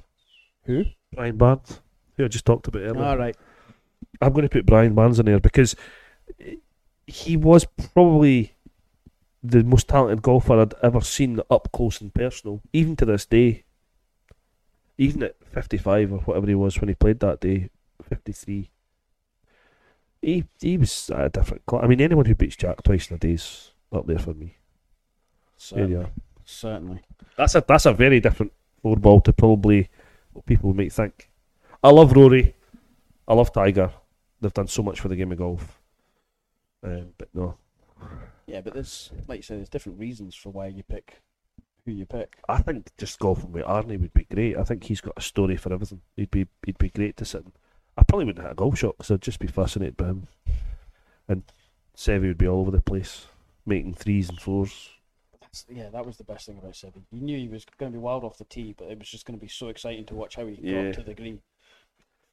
Who? Brian Barnes, who I just talked about earlier. All right. I'm going to put Brian Barnes in there because he was probably the most talented golfer I'd ever seen up close and personal, even to this day. Even at 55 or whatever he was when he played that day, 53. He he was a different class. I mean, anyone who beats Jack twice in a day is up there for me. Certainly. Certainly. That's a that's a very different four ball to probably what people might think. I love Rory. I love Tiger. They've done so much for the game of golf. Um, but no, Yeah, but there's, like you say, there's different reasons for why you pick who you pick. I think just golfing with Arnie would be great. I think he's got a story for everything. He'd be he'd be great to sit. In. I probably wouldn't hit a goal shot because I'd just be fascinated by him. And Seve would be all over the place, making threes and fours. That's, yeah, that was the best thing about Seve. You knew he was going to be wild off the tee, but it was just going to be so exciting to watch how he Yeah. got to the green.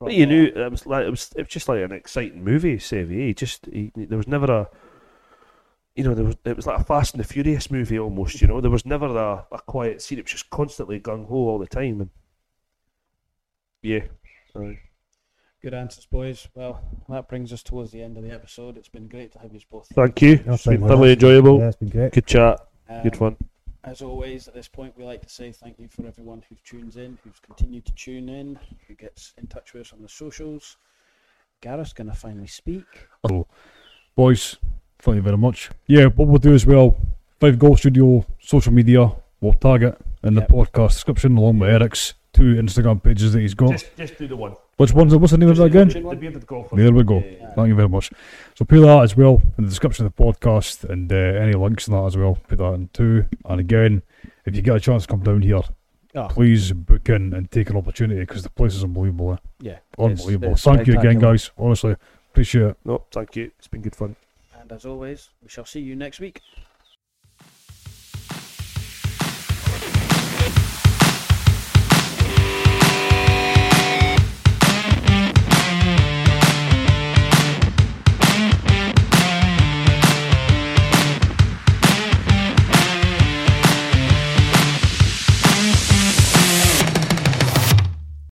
But you there. knew uh, it was like it was it was just like an exciting movie. Seve, he just he, there was never a. You know, there was it was like a Fast and the Furious movie almost. You know, there was never a, a quiet scene. It was just constantly gung ho all the time, and yeah, aye. Good answers, boys. Well, that brings us towards the end of the episode. It's been great to have you both. Thank you. Yeah, It's been thank you. thoroughly enjoyable. Yeah, it's been great. Good chat. Um, Good fun. As always, at this point, we like to say thank you for everyone who tunes in, who's continued to tune in, who gets in touch with us on the socials. Gareth's going to finally speak. Oh, Boys, thank you very much. Yeah, what we'll do as well, Fife Golf Studio social media, we'll tag it in the Yep. podcast description along with Eric's two Instagram pages that he's got. Just just do the one. Which one's what's the name of that again? The bearded golfer. There we go. Yeah. Thank you very much. So put that as well in the description of the podcast and uh, any links in that as well. Put that in too. And again, if you get a chance to come down here, Oh, please book in and take an opportunity because the place is unbelievable. eh? yeah. Unbelievable. it's Thank you again, guys. Honestly, appreciate it. No, thank you. It's been good fun. And as always, we shall see you next week.